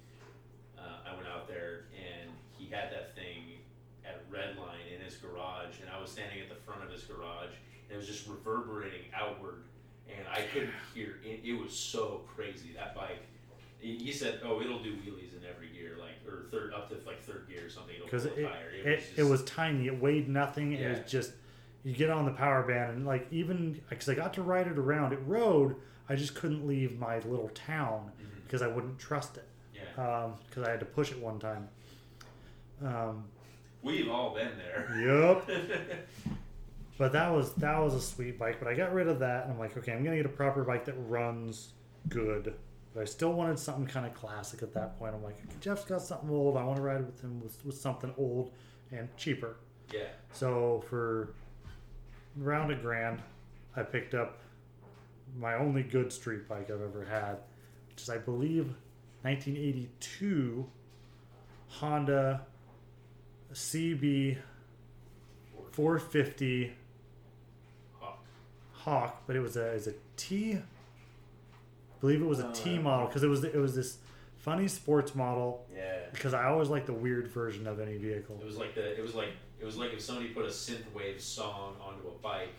uh, I went out there and he had that thing at Redline in his garage, and I was standing at the front of his garage, and it was just reverberating outward, and I couldn't hear. It, it was so crazy that bike. He said, "Oh, it'll do wheelies in every gear, like or third up to like third gear or something. It'll because pull it, tire." it, it, just- was tiny. It weighed nothing. It was just you get on the power band and like even because I got to ride it around. It rode. I just couldn't leave my little town Mhm. because I wouldn't trust it Yeah, because I had to push it one time. Um, we've all been there. yep. But that was that was a sweet bike. But I got rid of that and I'm like, okay, I'm gonna get a proper bike that runs good. But I still wanted something kind of classic at that point. I'm like, Jeff's got something old. I want to ride with him with, with something old and cheaper. yeah, So for around a grand, I picked up my only good street bike I've ever had, which is I believe 1982 Honda CB 450 Hawk. Hawk, but it was a it was a T. I believe it was a T Uh, model because it was it was this funny sports model Yeah. because I always like the weird version of any vehicle. It was like the. It was like. It was like if somebody put a synthwave song onto a bike,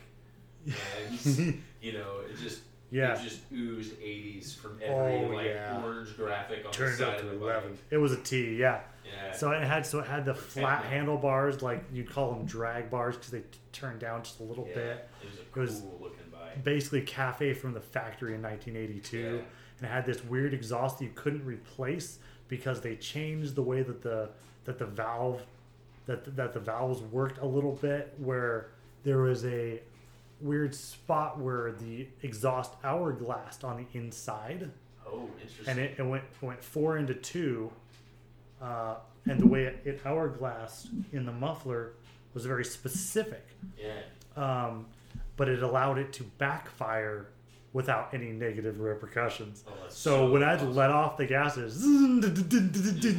and you know, it just. Yeah. It just oozed '80s from every Oh, like yeah. orange graphic on Turned the side of the 11. bike. It was a T, yeah. Yeah. So it had so it had the Or flat techno. handlebars, like you'd call them drag bars because they t- turned down just a little yeah. bit. It was It cool was- looking bike. Basically, cafe from the factory in 1982, Yeah. and it had this weird exhaust that you couldn't replace because they changed the way that the that the valve that that the valves worked a little bit, where there was a weird spot where the exhaust hourglassed on the inside. Oh, interesting. and it, it went went four into two, uh, and the way it, it hourglassed in the muffler was very specific, yeah. um, but it allowed it to backfire without any negative repercussions. Oh, that's So, when I'd awesome. let off the gas, it Just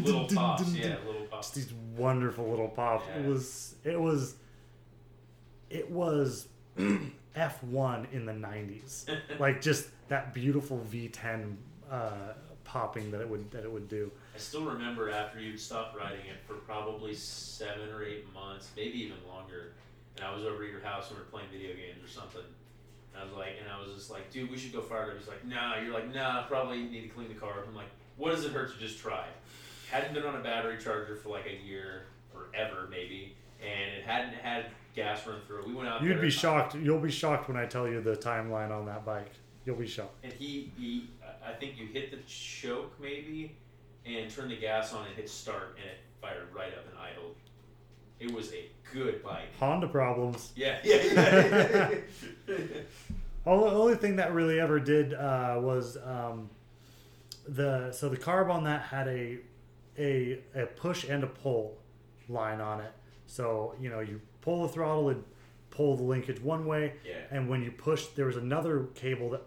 little pops. Yeah, little pops. just these wonderful little pops. It was it was it was F1 in the 90s. like just that beautiful V10 uh, popping that it would that it would do. I still remember after you'd stopped riding it for probably seven or eight months, maybe even longer, and I was over at your house and we were playing video games or something. I was like, and I was just like, dude, we should go fire it up. He's like, nah. You're like, nah. Probably need to clean the car. I'm like, what does it hurt to just try? Hadn't been on a battery charger for like a year or ever maybe, and it hadn't had gas run through it. We went out. You'd be shocked. You'll be shocked when I tell you the timeline on that bike. You'll be shocked. And he, he, I think you hit the choke maybe, and turned the gas on and hit start, and it fired right up and idled. It was a good bike. Honda problems. Yeah, yeah, yeah. All the only thing that really ever did uh, was um, the so the carb on that had a a a push and a pull line on it. So you know you pull the throttle and pull the linkage one way, yeah. and when you push, there was another cable that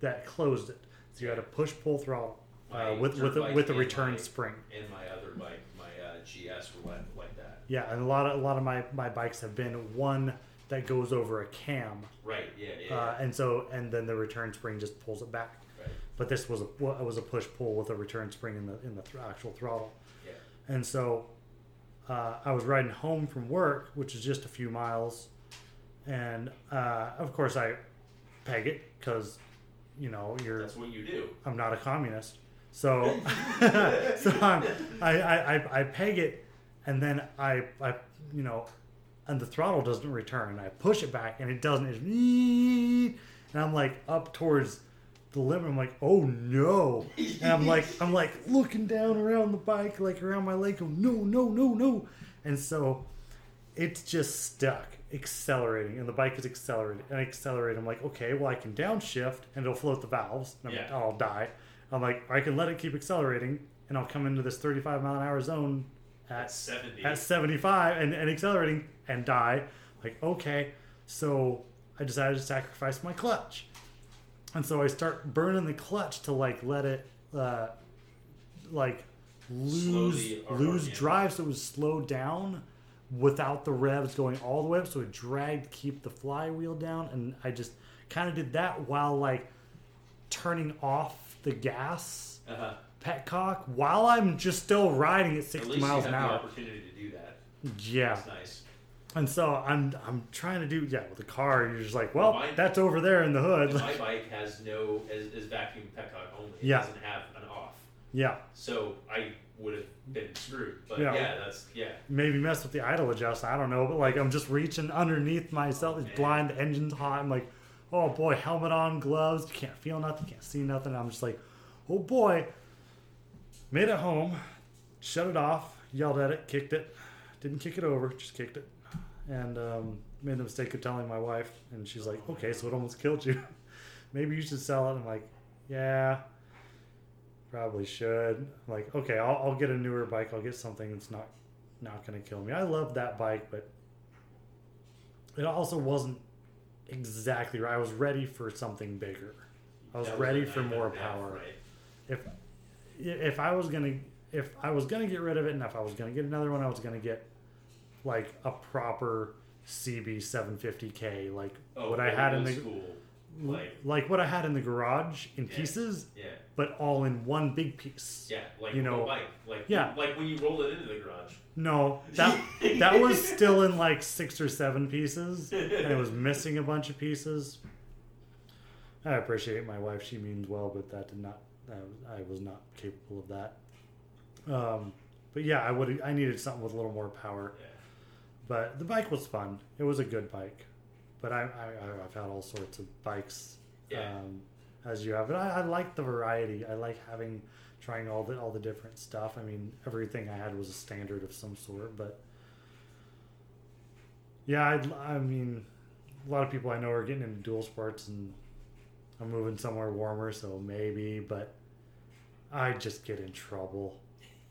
that closed it. So you had to push pull throttle uh, with with bike with the return my- spring. And my other bike, my uh, GS, were like, like that. Yeah, and a lot of a lot of my my bikes have been one that goes over a cam, Right. Yeah. Yeah. uh, and so and then the return spring just pulls it back. right. But this was a was a push pull with a return spring in the in the th- actual throttle. Yeah. And so uh, I was riding home from work, which is just a few miles, and uh, of course I peg it because you know you're That's what you do. I'm not a communist. So, so I'm, I, I, I, I peg it, and then I, I, you know, and the throttle doesn't return. I push it back, and it doesn't. And I'm like up towards the limit. I'm like, oh no! And I'm like, I'm like looking down around the bike, like around my leg, going, no, no, no, no. And so, it's just stuck accelerating and the bike is accelerating and accelerating. I'm like, okay, well I can downshift and it'll float the valves. And I'm like, Yeah. I'll die. I'm like, I can let it keep accelerating and I'll come into this 35 mile an hour zone At at, seventy. at 75 and, and accelerating and die. Like, okay. So I decided to sacrifice my clutch. And so I start burning the clutch to like let it uh, like lose lose drive so it was slowed down without the revs going all the way up so it dragged to keep the flywheel down and I just kind of did that while like turning off the gas Uh-huh. Petcock while I'm just still riding at At 60 least miles an hour. opportunity to do that. Yeah. That's nice. And so I'm I'm trying to do yeah with the car you're just like well Mine- that's over there in the hood my bike has no is, is vacuum petcock only. It Yeah. doesn't have an off. yeah So I would have been screwed. But Yeah. yeah, that's yeah. maybe mess with the idle adjust I don't know but like I'm just reaching underneath myself it's man. blind the engine's hot I'm like oh boy helmet on gloves you can't feel nothing can't see nothing I'm just like oh boy made it home shut it off yelled at it kicked it. Didn't kick it over just kicked it. And um, made the mistake of telling my wife and she's like okay so it almost killed you. Maybe you should sell it. I'm like yeah probably should. I'm like okay I'll, I'll get a newer bike. I'll get something that's not not going to kill me. I love that bike but it also wasn't exactly right. I was ready for something bigger. I was That ready for more and a half, power. Right. if if I was gonna if I was gonna get rid of it and if I was gonna get another one, I was gonna get like a proper CB 750K, like Oh, what I had in the school. Like like what I had in the garage in Yeah. pieces, yeah. but all in one big piece. Yeah. Like You know, bike. Like yeah. like when you roll it into the garage. No, that that was still in like six or seven pieces, and it was missing a bunch of pieces. I appreciate my wife; she means well, but that did not. I, I was not capable of that. Um, but yeah, I would. I needed something with a little more power. Yeah. But the bike was fun. It was a good bike. But I, I I've had all sorts of bikes, Yeah. um, as you have. but I, I like the variety. I like having trying all the all the different stuff. I mean, everything I had was a standard of some sort. But yeah, I'd, I mean, a lot of people I know are getting into dual sports, and I'm moving somewhere warmer, so maybe. But I just get in trouble.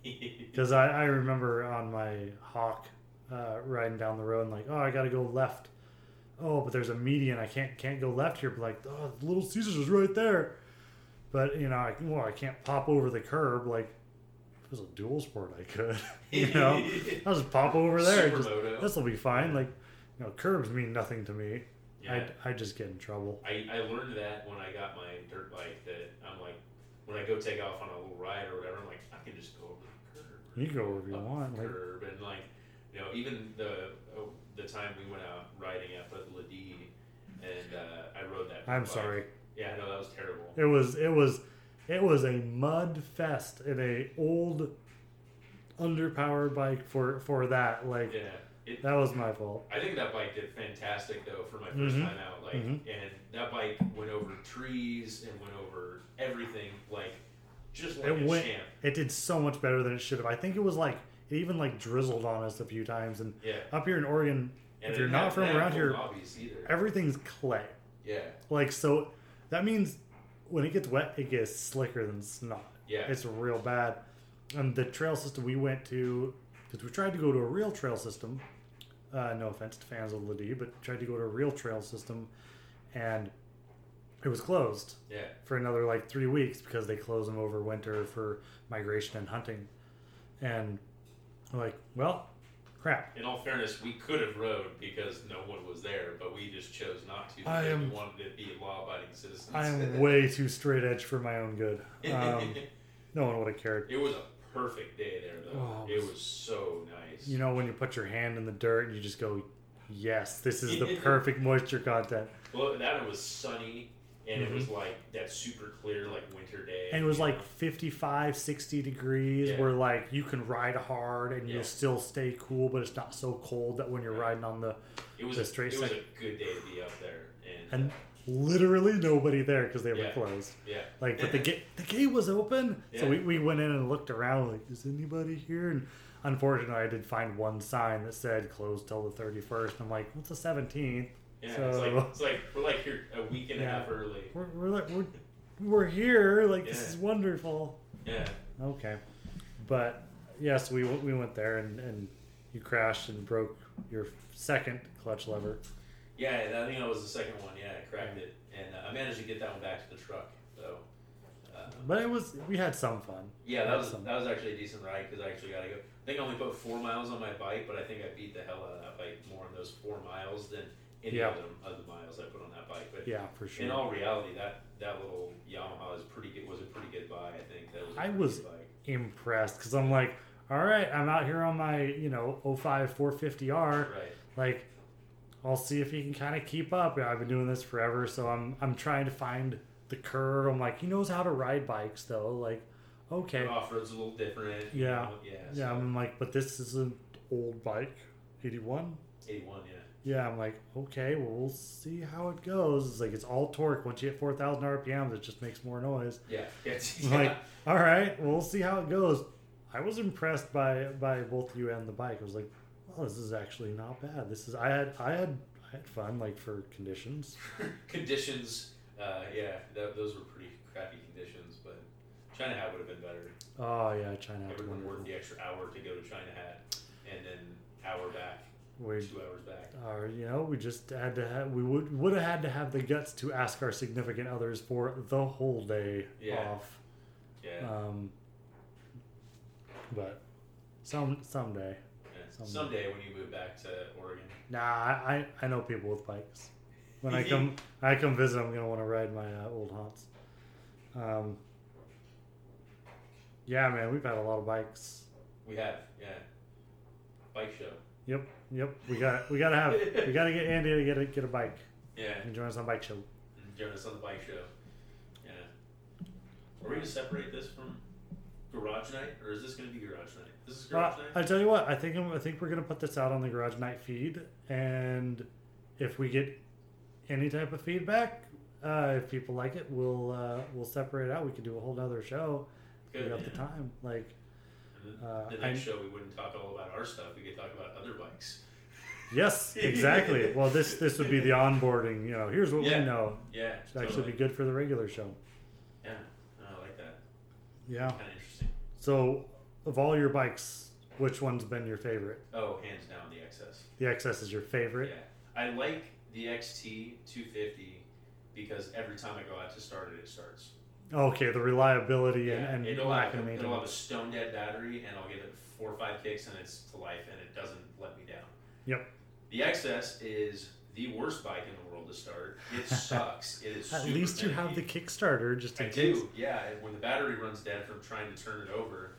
Because I, I remember on my Hawk uh, riding down the road and like, oh, I got to go left. Oh, but there's a median. I can't can't go left here. But like, oh, Little Caesars is right there. But you know, I, well, I can't pop over the curb. Like, if it was a dual sport, I could. you know, I'll just pop over there. This will be fine. Like, you know, curbs mean nothing to me. yeah. I I just get in trouble. I, I learned that when I got my dirt bike that I'm like when I go take off on a little ride or whatever, I'm like, I can just go over the curb. You go wherever you want. the Like, curb and like you know, even the oh, the time we went out riding up at Ladie and uh, I rode that I'm bike. sorry. Yeah, no, that was terrible. It was it was it was a mud fest in a old underpowered bike for for that. Like Yeah. It, that was my fault. I think that bike did fantastic though for my 1st Mhm. time out. Like, Mhm. and that bike went over trees and went over everything, like just like It a went- champ. It did so much better than it should have. I think it was like it even like drizzled on us a few times. And Yeah, up here in Oregon, and If you're not from around here, everything's clay. Yeah, Like so, that means when it gets wet, it gets slicker than snot. yeah, It's real bad. And the trail system we went to, because we tried to go to a real trail system. Uh, no offense to fans of Ladie, but tried to go to a real trail system, and it was closed Yeah. for another like three weeks because they close them over winter for migration and hunting. And I'm like, well, crap. In all fairness, we could have rode because no one was there, but we just chose not to I am- we wanted to be law-abiding citizens. I am way too straight edge for my own good. Um, no one would have cared. it was a perfect day there, though. Oh, it was so nice. You know, when you put your hand in the dirt and you just go, yes, this is the perfect moisture content. well, that was sunny, and it Mhm. was like that super clear, like winter day. And it was like know? 55, 60 degrees Yeah. where like you can ride hard and Yeah. you'll still stay cool, but it's not so cold that when you're riding on the it was the a, straight it was a good day to be up there, and, and literally nobody there because they were Yeah. closed. yeah, Like, but the gate the gate was open, so we, we went in and looked around. Like, is anybody here? And unfortunately, I did find one sign that said closed till the thirty first. I'm like, it's the seventeenth. yeah. So- it's like it's like we're like here a week and a half early. We're we're like, we're, we're here. Like this is wonderful. Yeah, Okay, but yes, we we went there and and you crashed and broke your second clutch lever. Yeah. I think that was the second one. Yeah, I cracked it, and uh, I managed to get that one back to the truck. So. Uh, But it was we had some fun. Yeah, that was Awesome. that was actually a decent ride because I actually got to go. I think I only put four miles on my bike, but I think I beat the hell out of that bike more in those four miles than any Yeah. of the miles I put on that bike. But Yeah, for sure. in all reality, that that little Yamaha is pretty good. Was a pretty good buy. I think that was. I was- impressed because I'm like, all right, I'm out here on my you know 05 450R. right. Like, I'll see if he can kind of keep up. Yeah, I've been doing this forever, so I'm I'm trying to find the curve. I'm like, he knows how to ride bikes though. Like, okay, Off road's a little different. Yeah. know, yeah. yeah. So I'm like, but this is an old bike, 81. Eighty-one. Yeah. Yeah, I'm like, okay, well, we'll see how it goes. It's like it's all torque. Once you hit 4,000 RPMs, it just makes more noise. Yeah. I'm like, all right, we'll see how it goes. I was impressed by by both you and the bike. I was like, well, this is actually not bad. This is I had I had I had fun like for conditions. conditions. Uh, yeah, that, those were pretty crappy conditions, but China Hat would have been better. Oh yeah, China. Hat would have been wonderful. worth the extra hour to go to China Hat, and then hour back, We, two hours back. or you know, we just had to have we would would have had to have the guts to ask our significant others for the whole day Yeah. off. Yeah, Um, but some someday. Someday. someday when you move back to Oregon. Nah, I, I I know people with bikes. When I come I come visit, I'm gonna want to ride my uh, old haunts. Um, yeah, man, we've had a lot of bikes. We have, yeah, bike show. Yep, yep. We got we gotta have we gotta get Andy to get a get a bike Yeah, and join us on bike show. join us on the bike show. Yeah. Are we gonna separate this from garage night, or is this gonna be garage night? This is Uh, garage night. I tell you what, I think I'm, I think we're gonna put this out on the Garage Night feed, and if we get any type of feedback, uh, if people like it, we'll uh, we'll separate it out. We could do a whole other show. Good. we got the time. Like, the, Uh, the next I- show, we wouldn't talk all about our stuff. We could talk about other bikes. yes, exactly. well, this this would be the onboarding. You know, here's what Yeah. we know. Yeah, it Should actually be good for the regular show. Yeah, I like that. Yeah. Kind of interesting. So, of all your bikes, which one's been your favorite? Oh, hands down, the XS. The XS is your favorite. Yeah, I like the XT 250 because every time I go out to start it, it starts. Okay, the reliability Yeah, and, and it'll, lack have, of it'll have a stone dead battery, and I'll give it four or five kicks, and it's to life, and it doesn't let me down. Yep. The XS is the worst bike in the world to start. It sucks. It is. At least you have the. Kickstarter just in I case. do, yeah. and When the battery runs dead from trying to turn it over,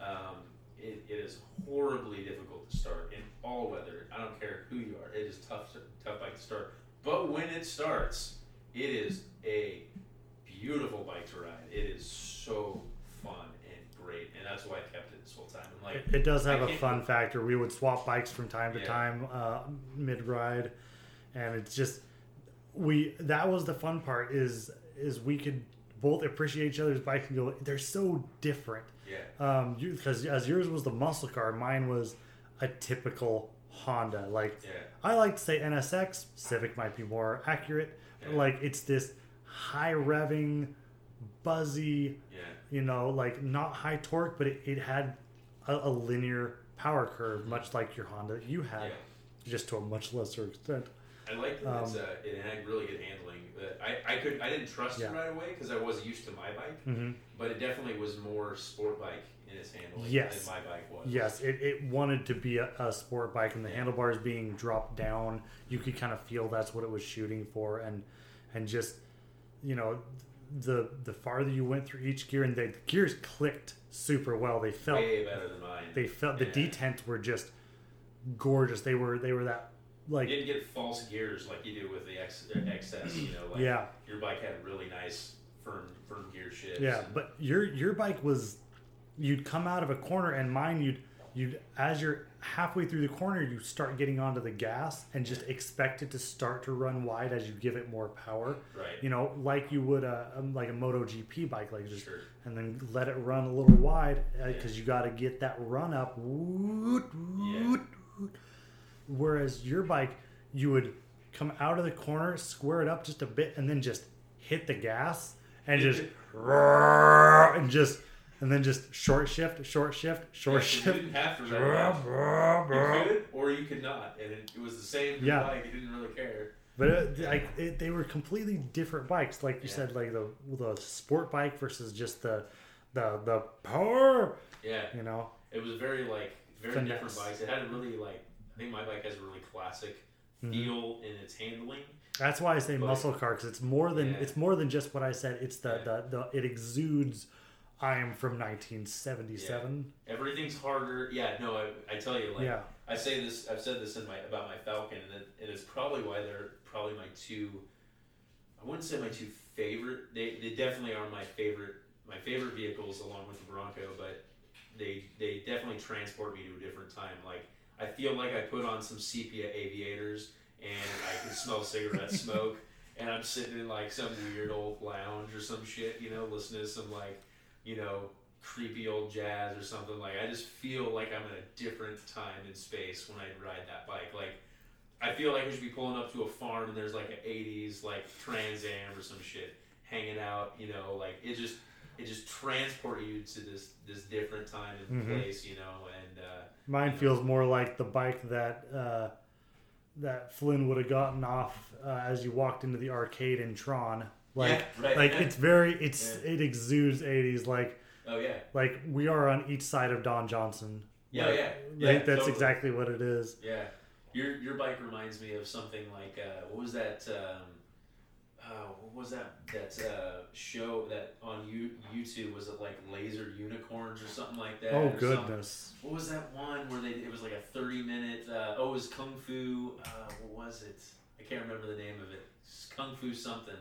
um, it, it is horribly difficult to start in all weather. I don't care who you are. It is tough, to, tough bike to start. But when it starts, it is a beautiful bike to ride. It is so fun and great, and that's why I kept it this whole time. I'm like, It, it does have I a fun factor. We would swap bikes from time to Yeah. time uh, mid ride, and it's just we. That was the fun part. Is is we could both appreciate each other's bikes and go. They're so different. yeah, Um, because as yours was the muscle car, mine was a typical Honda. Like yeah, I like to say NSX. Civic might be more accurate. But Yeah. like it's this high revving, buzzy yeah, you know, like not high torque, but it, it had a, a linear power curve, much like your Honda you had, yeah. just to a much lesser extent. I liked that it's, Um, uh, it had really good handling. But I, I could I didn't trust Yeah. it right away because I wasn't used to my bike. hmm But it definitely was more sport bike in its handling Yes. than my bike was. Yes, it, it wanted to be a, a sport bike, and the handlebars being dropped down, you could kind of feel that's what it was shooting for, and and just you know the the farther you went through each gear, and the gears clicked super well. They felt Way better than mine. they felt the detents were just gorgeous. They were they were that like you didn't get false gears like you do with the X, uh, XS. You know, like yeah your bike had really nice firm firm gear shifts. yeah. and- But your your bike was you'd come out of a corner, and mine you'd you'd as you're halfway through the corner, you start getting onto the gas and just expect it to start to run wide as you give it more power. right. You know, like you would a um, like a MotoGP bike, like just Sure. and then let it run a little wide because you got to get that run up. Woot, woot, woot. Whereas your bike, you would come out of the corner, square it up just a bit, and then just hit the gas and just and just and then just short shift, short shift, Yeah, short you shift. didn't have to run. You could, or you could not, and it, it was the same. Yeah. bike. You didn't really care. But uh, it, like it, they were completely different bikes, like you Yeah. said, like the the sport bike versus just the the the power. Yeah, You know, it was very like very Finesse. different bikes. It had a really like I think my bike has a really classic Mhm. feel in its handling. That's why I say But- muscle car because it's more than Yeah. it's more than just what I said. It's the, Yeah. the, the it exudes. I am from 1977. Everything's harder. Yeah, no, I, I tell you, like Yeah, I say this, I've said this in my about my Falcon, and it, it is probably why they're probably my two. I wouldn't say my two favorite. They, they definitely are my favorite my favorite vehicles along with the Bronco, but they they definitely transport me to a different time. Like I feel like I put on some sepia aviators and I can smell cigarette smoke, and I'm sitting in like some weird old lounge or some shit, you know, listening to some like you know creepy old jazz or something. Like I just feel like I'm in a different time and space when I ride that bike. Like I feel like I should be pulling up to a farm and there's like an 80s like Trans Am or some shit hanging out you know like it just it just transport you to this this different time and Mhm. place you know and uh, mine feels more like the bike that uh, that Flynn would have gotten off uh, as you walked into the arcade in Tron. Like, yeah, right. like it's very it's Yeah. it exudes 80s. Like, oh yeah like we are on each side of Don Johnson. Yeah, Like, yeah. Yeah, that's totally. exactly what it is. Yeah, your your bike reminds me of something like uh, what was that? Um, uh, what was that that uh, show that on you, YouTube was it like Laser Unicorns or something like that? Oh goodness. what was that one where they it was like a thirty minute? Uh, oh, it was Kung Fu. Uh, what was it? I can't remember the name of it. It's Kung Fu something.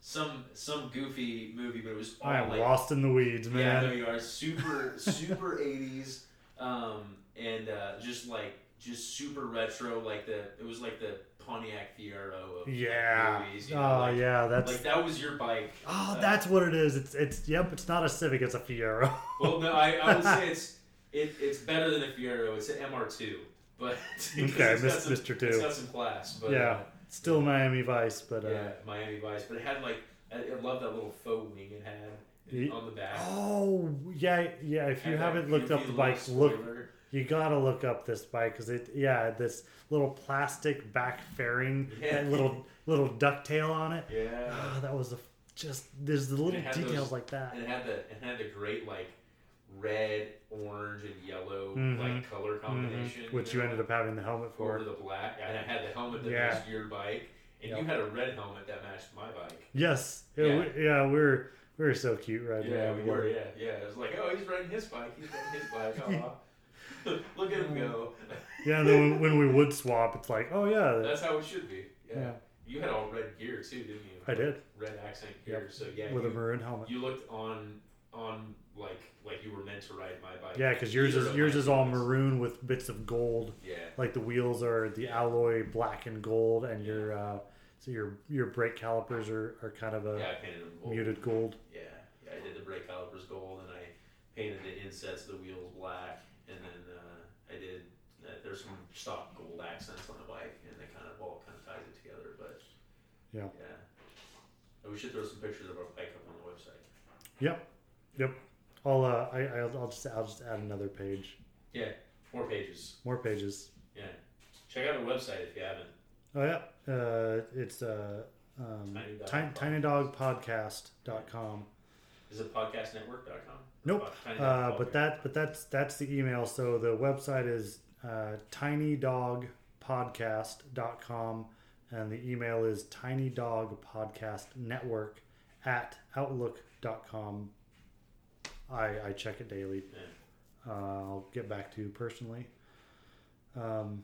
Some some goofy movie, but it was I am like lost in the weeds, man. yeah, there you are. Super, super eighties, um, and uh, just like just super retro. Like the it was like the Pontiac Fiero of Yeah. movies. You know, oh like, yeah, that's like that was your bike. oh Uh, that's what it is. It's it's yep. It's not a Civic. It's a Fiero. well, no, I, I would say it's it, it's better than a Fiero. It's an MR two, but because Okay, it's some- Mr. It's Two. got some class, but Yeah. uh, Still Miami Vice, but uh, yeah, Miami Vice. But it had like I, I love that little faux wing it had on the back. oh yeah, yeah. If you haven't looked up the bike, look. You gotta look up this bike because it yeah this little plastic back fairing, Yeah. that little little ducktail on it. Yeah. Oh, that was a just there's the little details those- like that. And it had the it had the great like red, orange, and yellow Mhm. like color combination. Mhm. Which you know, ended up having the helmet for. over the black. And I had the helmet that Yeah. matched your bike, and Yep. you had a red helmet that matched my bike. Yes, yeah, Yeah. we, yeah, we're we're so cute right Yeah, we were. Yeah, yeah. It was like, oh, he's riding his bike. He's riding his bike. Aw. Look at him go. Yeah, and then when, when we would swap, it's like, oh yeah, That's how it should be. Yeah. Yeah. You had all red gear too, didn't you? I did Red accent gear. Yep. So yeah, with you, a maroon helmet. you looked on on like like you were meant to ride my bike. Yeah, because yours Either is of yours my is all bikes. maroon with bits of gold. Yeah. Like the wheels are the alloy black and gold, and your uh, so your your brake calipers are, are kind of a Yeah, I painted them gold. muted gold. Yeah, yeah, I did the brake calipers gold, and I painted the insets of the wheels black, and then I did. Uh, there's some stock gold accents on the bike, and they kind of all kind of ties it together. But Yeah. yeah. We should throw some pictures of our bike up on the website. Yep, yep. I'll uh, I I'll, I'll just I'll just add another page, Yeah, more pages. more pages. Yeah, check out our website if you haven't. Oh yeah, uh, it's uh, um, Tiny Dog tinydogpodcast.com. Is it podcastnetwork.com? Nope. Uh, but that but that's that's the email. So the website is uh, tinydogpodcast.com and the email is tinydogpodcastnetwork at outlook.com. I, I check it daily. Yeah. Uh, I'll get back to you personally. Um,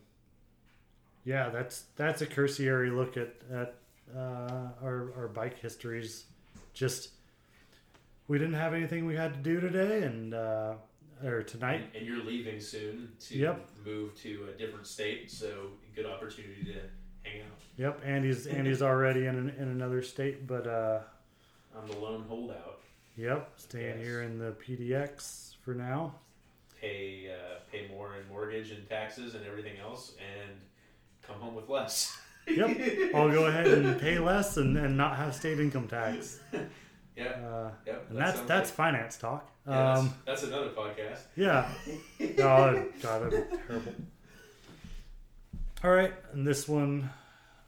yeah, that's that's a cursory look at at uh, our our bike histories. Just we didn't have anything we had to do today, and uh, or tonight. And, and you're leaving soon to Yep. move to a different state, so good opportunity to hang out. Yep, Andy's Andy's already in an, in another state, but uh, I'm the lone holdout. yep, staying Yes. here in the PDX for now. Pay uh, pay more in mortgage and taxes and everything else, and come home with less. Yep, I'll go ahead and pay less and, and not have state income tax. Yeah. Uh, and that that's that's finance talk. yeah, Um, that's, that's another podcast. Yeah. Oh, God, that'd be terrible. All right, and this one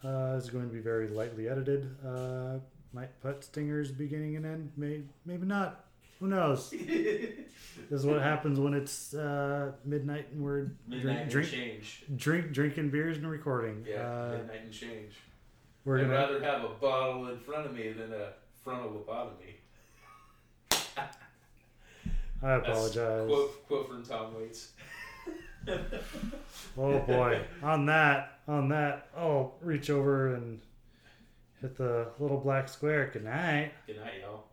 uh, is going to be very lightly edited. Uh, might put stingers beginning and end. May, maybe not. Who knows? This is what happens when it's uh, midnight and we're Midnight and drink, drink, change. drink, drinking beers and recording. Yeah, Uh, midnight and change. we're I'd gonna. rather have a bottle in front of me than a frontal lobotomy. I That's apologize. Quote, quote from Tom Waits. Oh boy. on that, on that, I'll reach over and hit the little black square. Good night. Good night, y'all.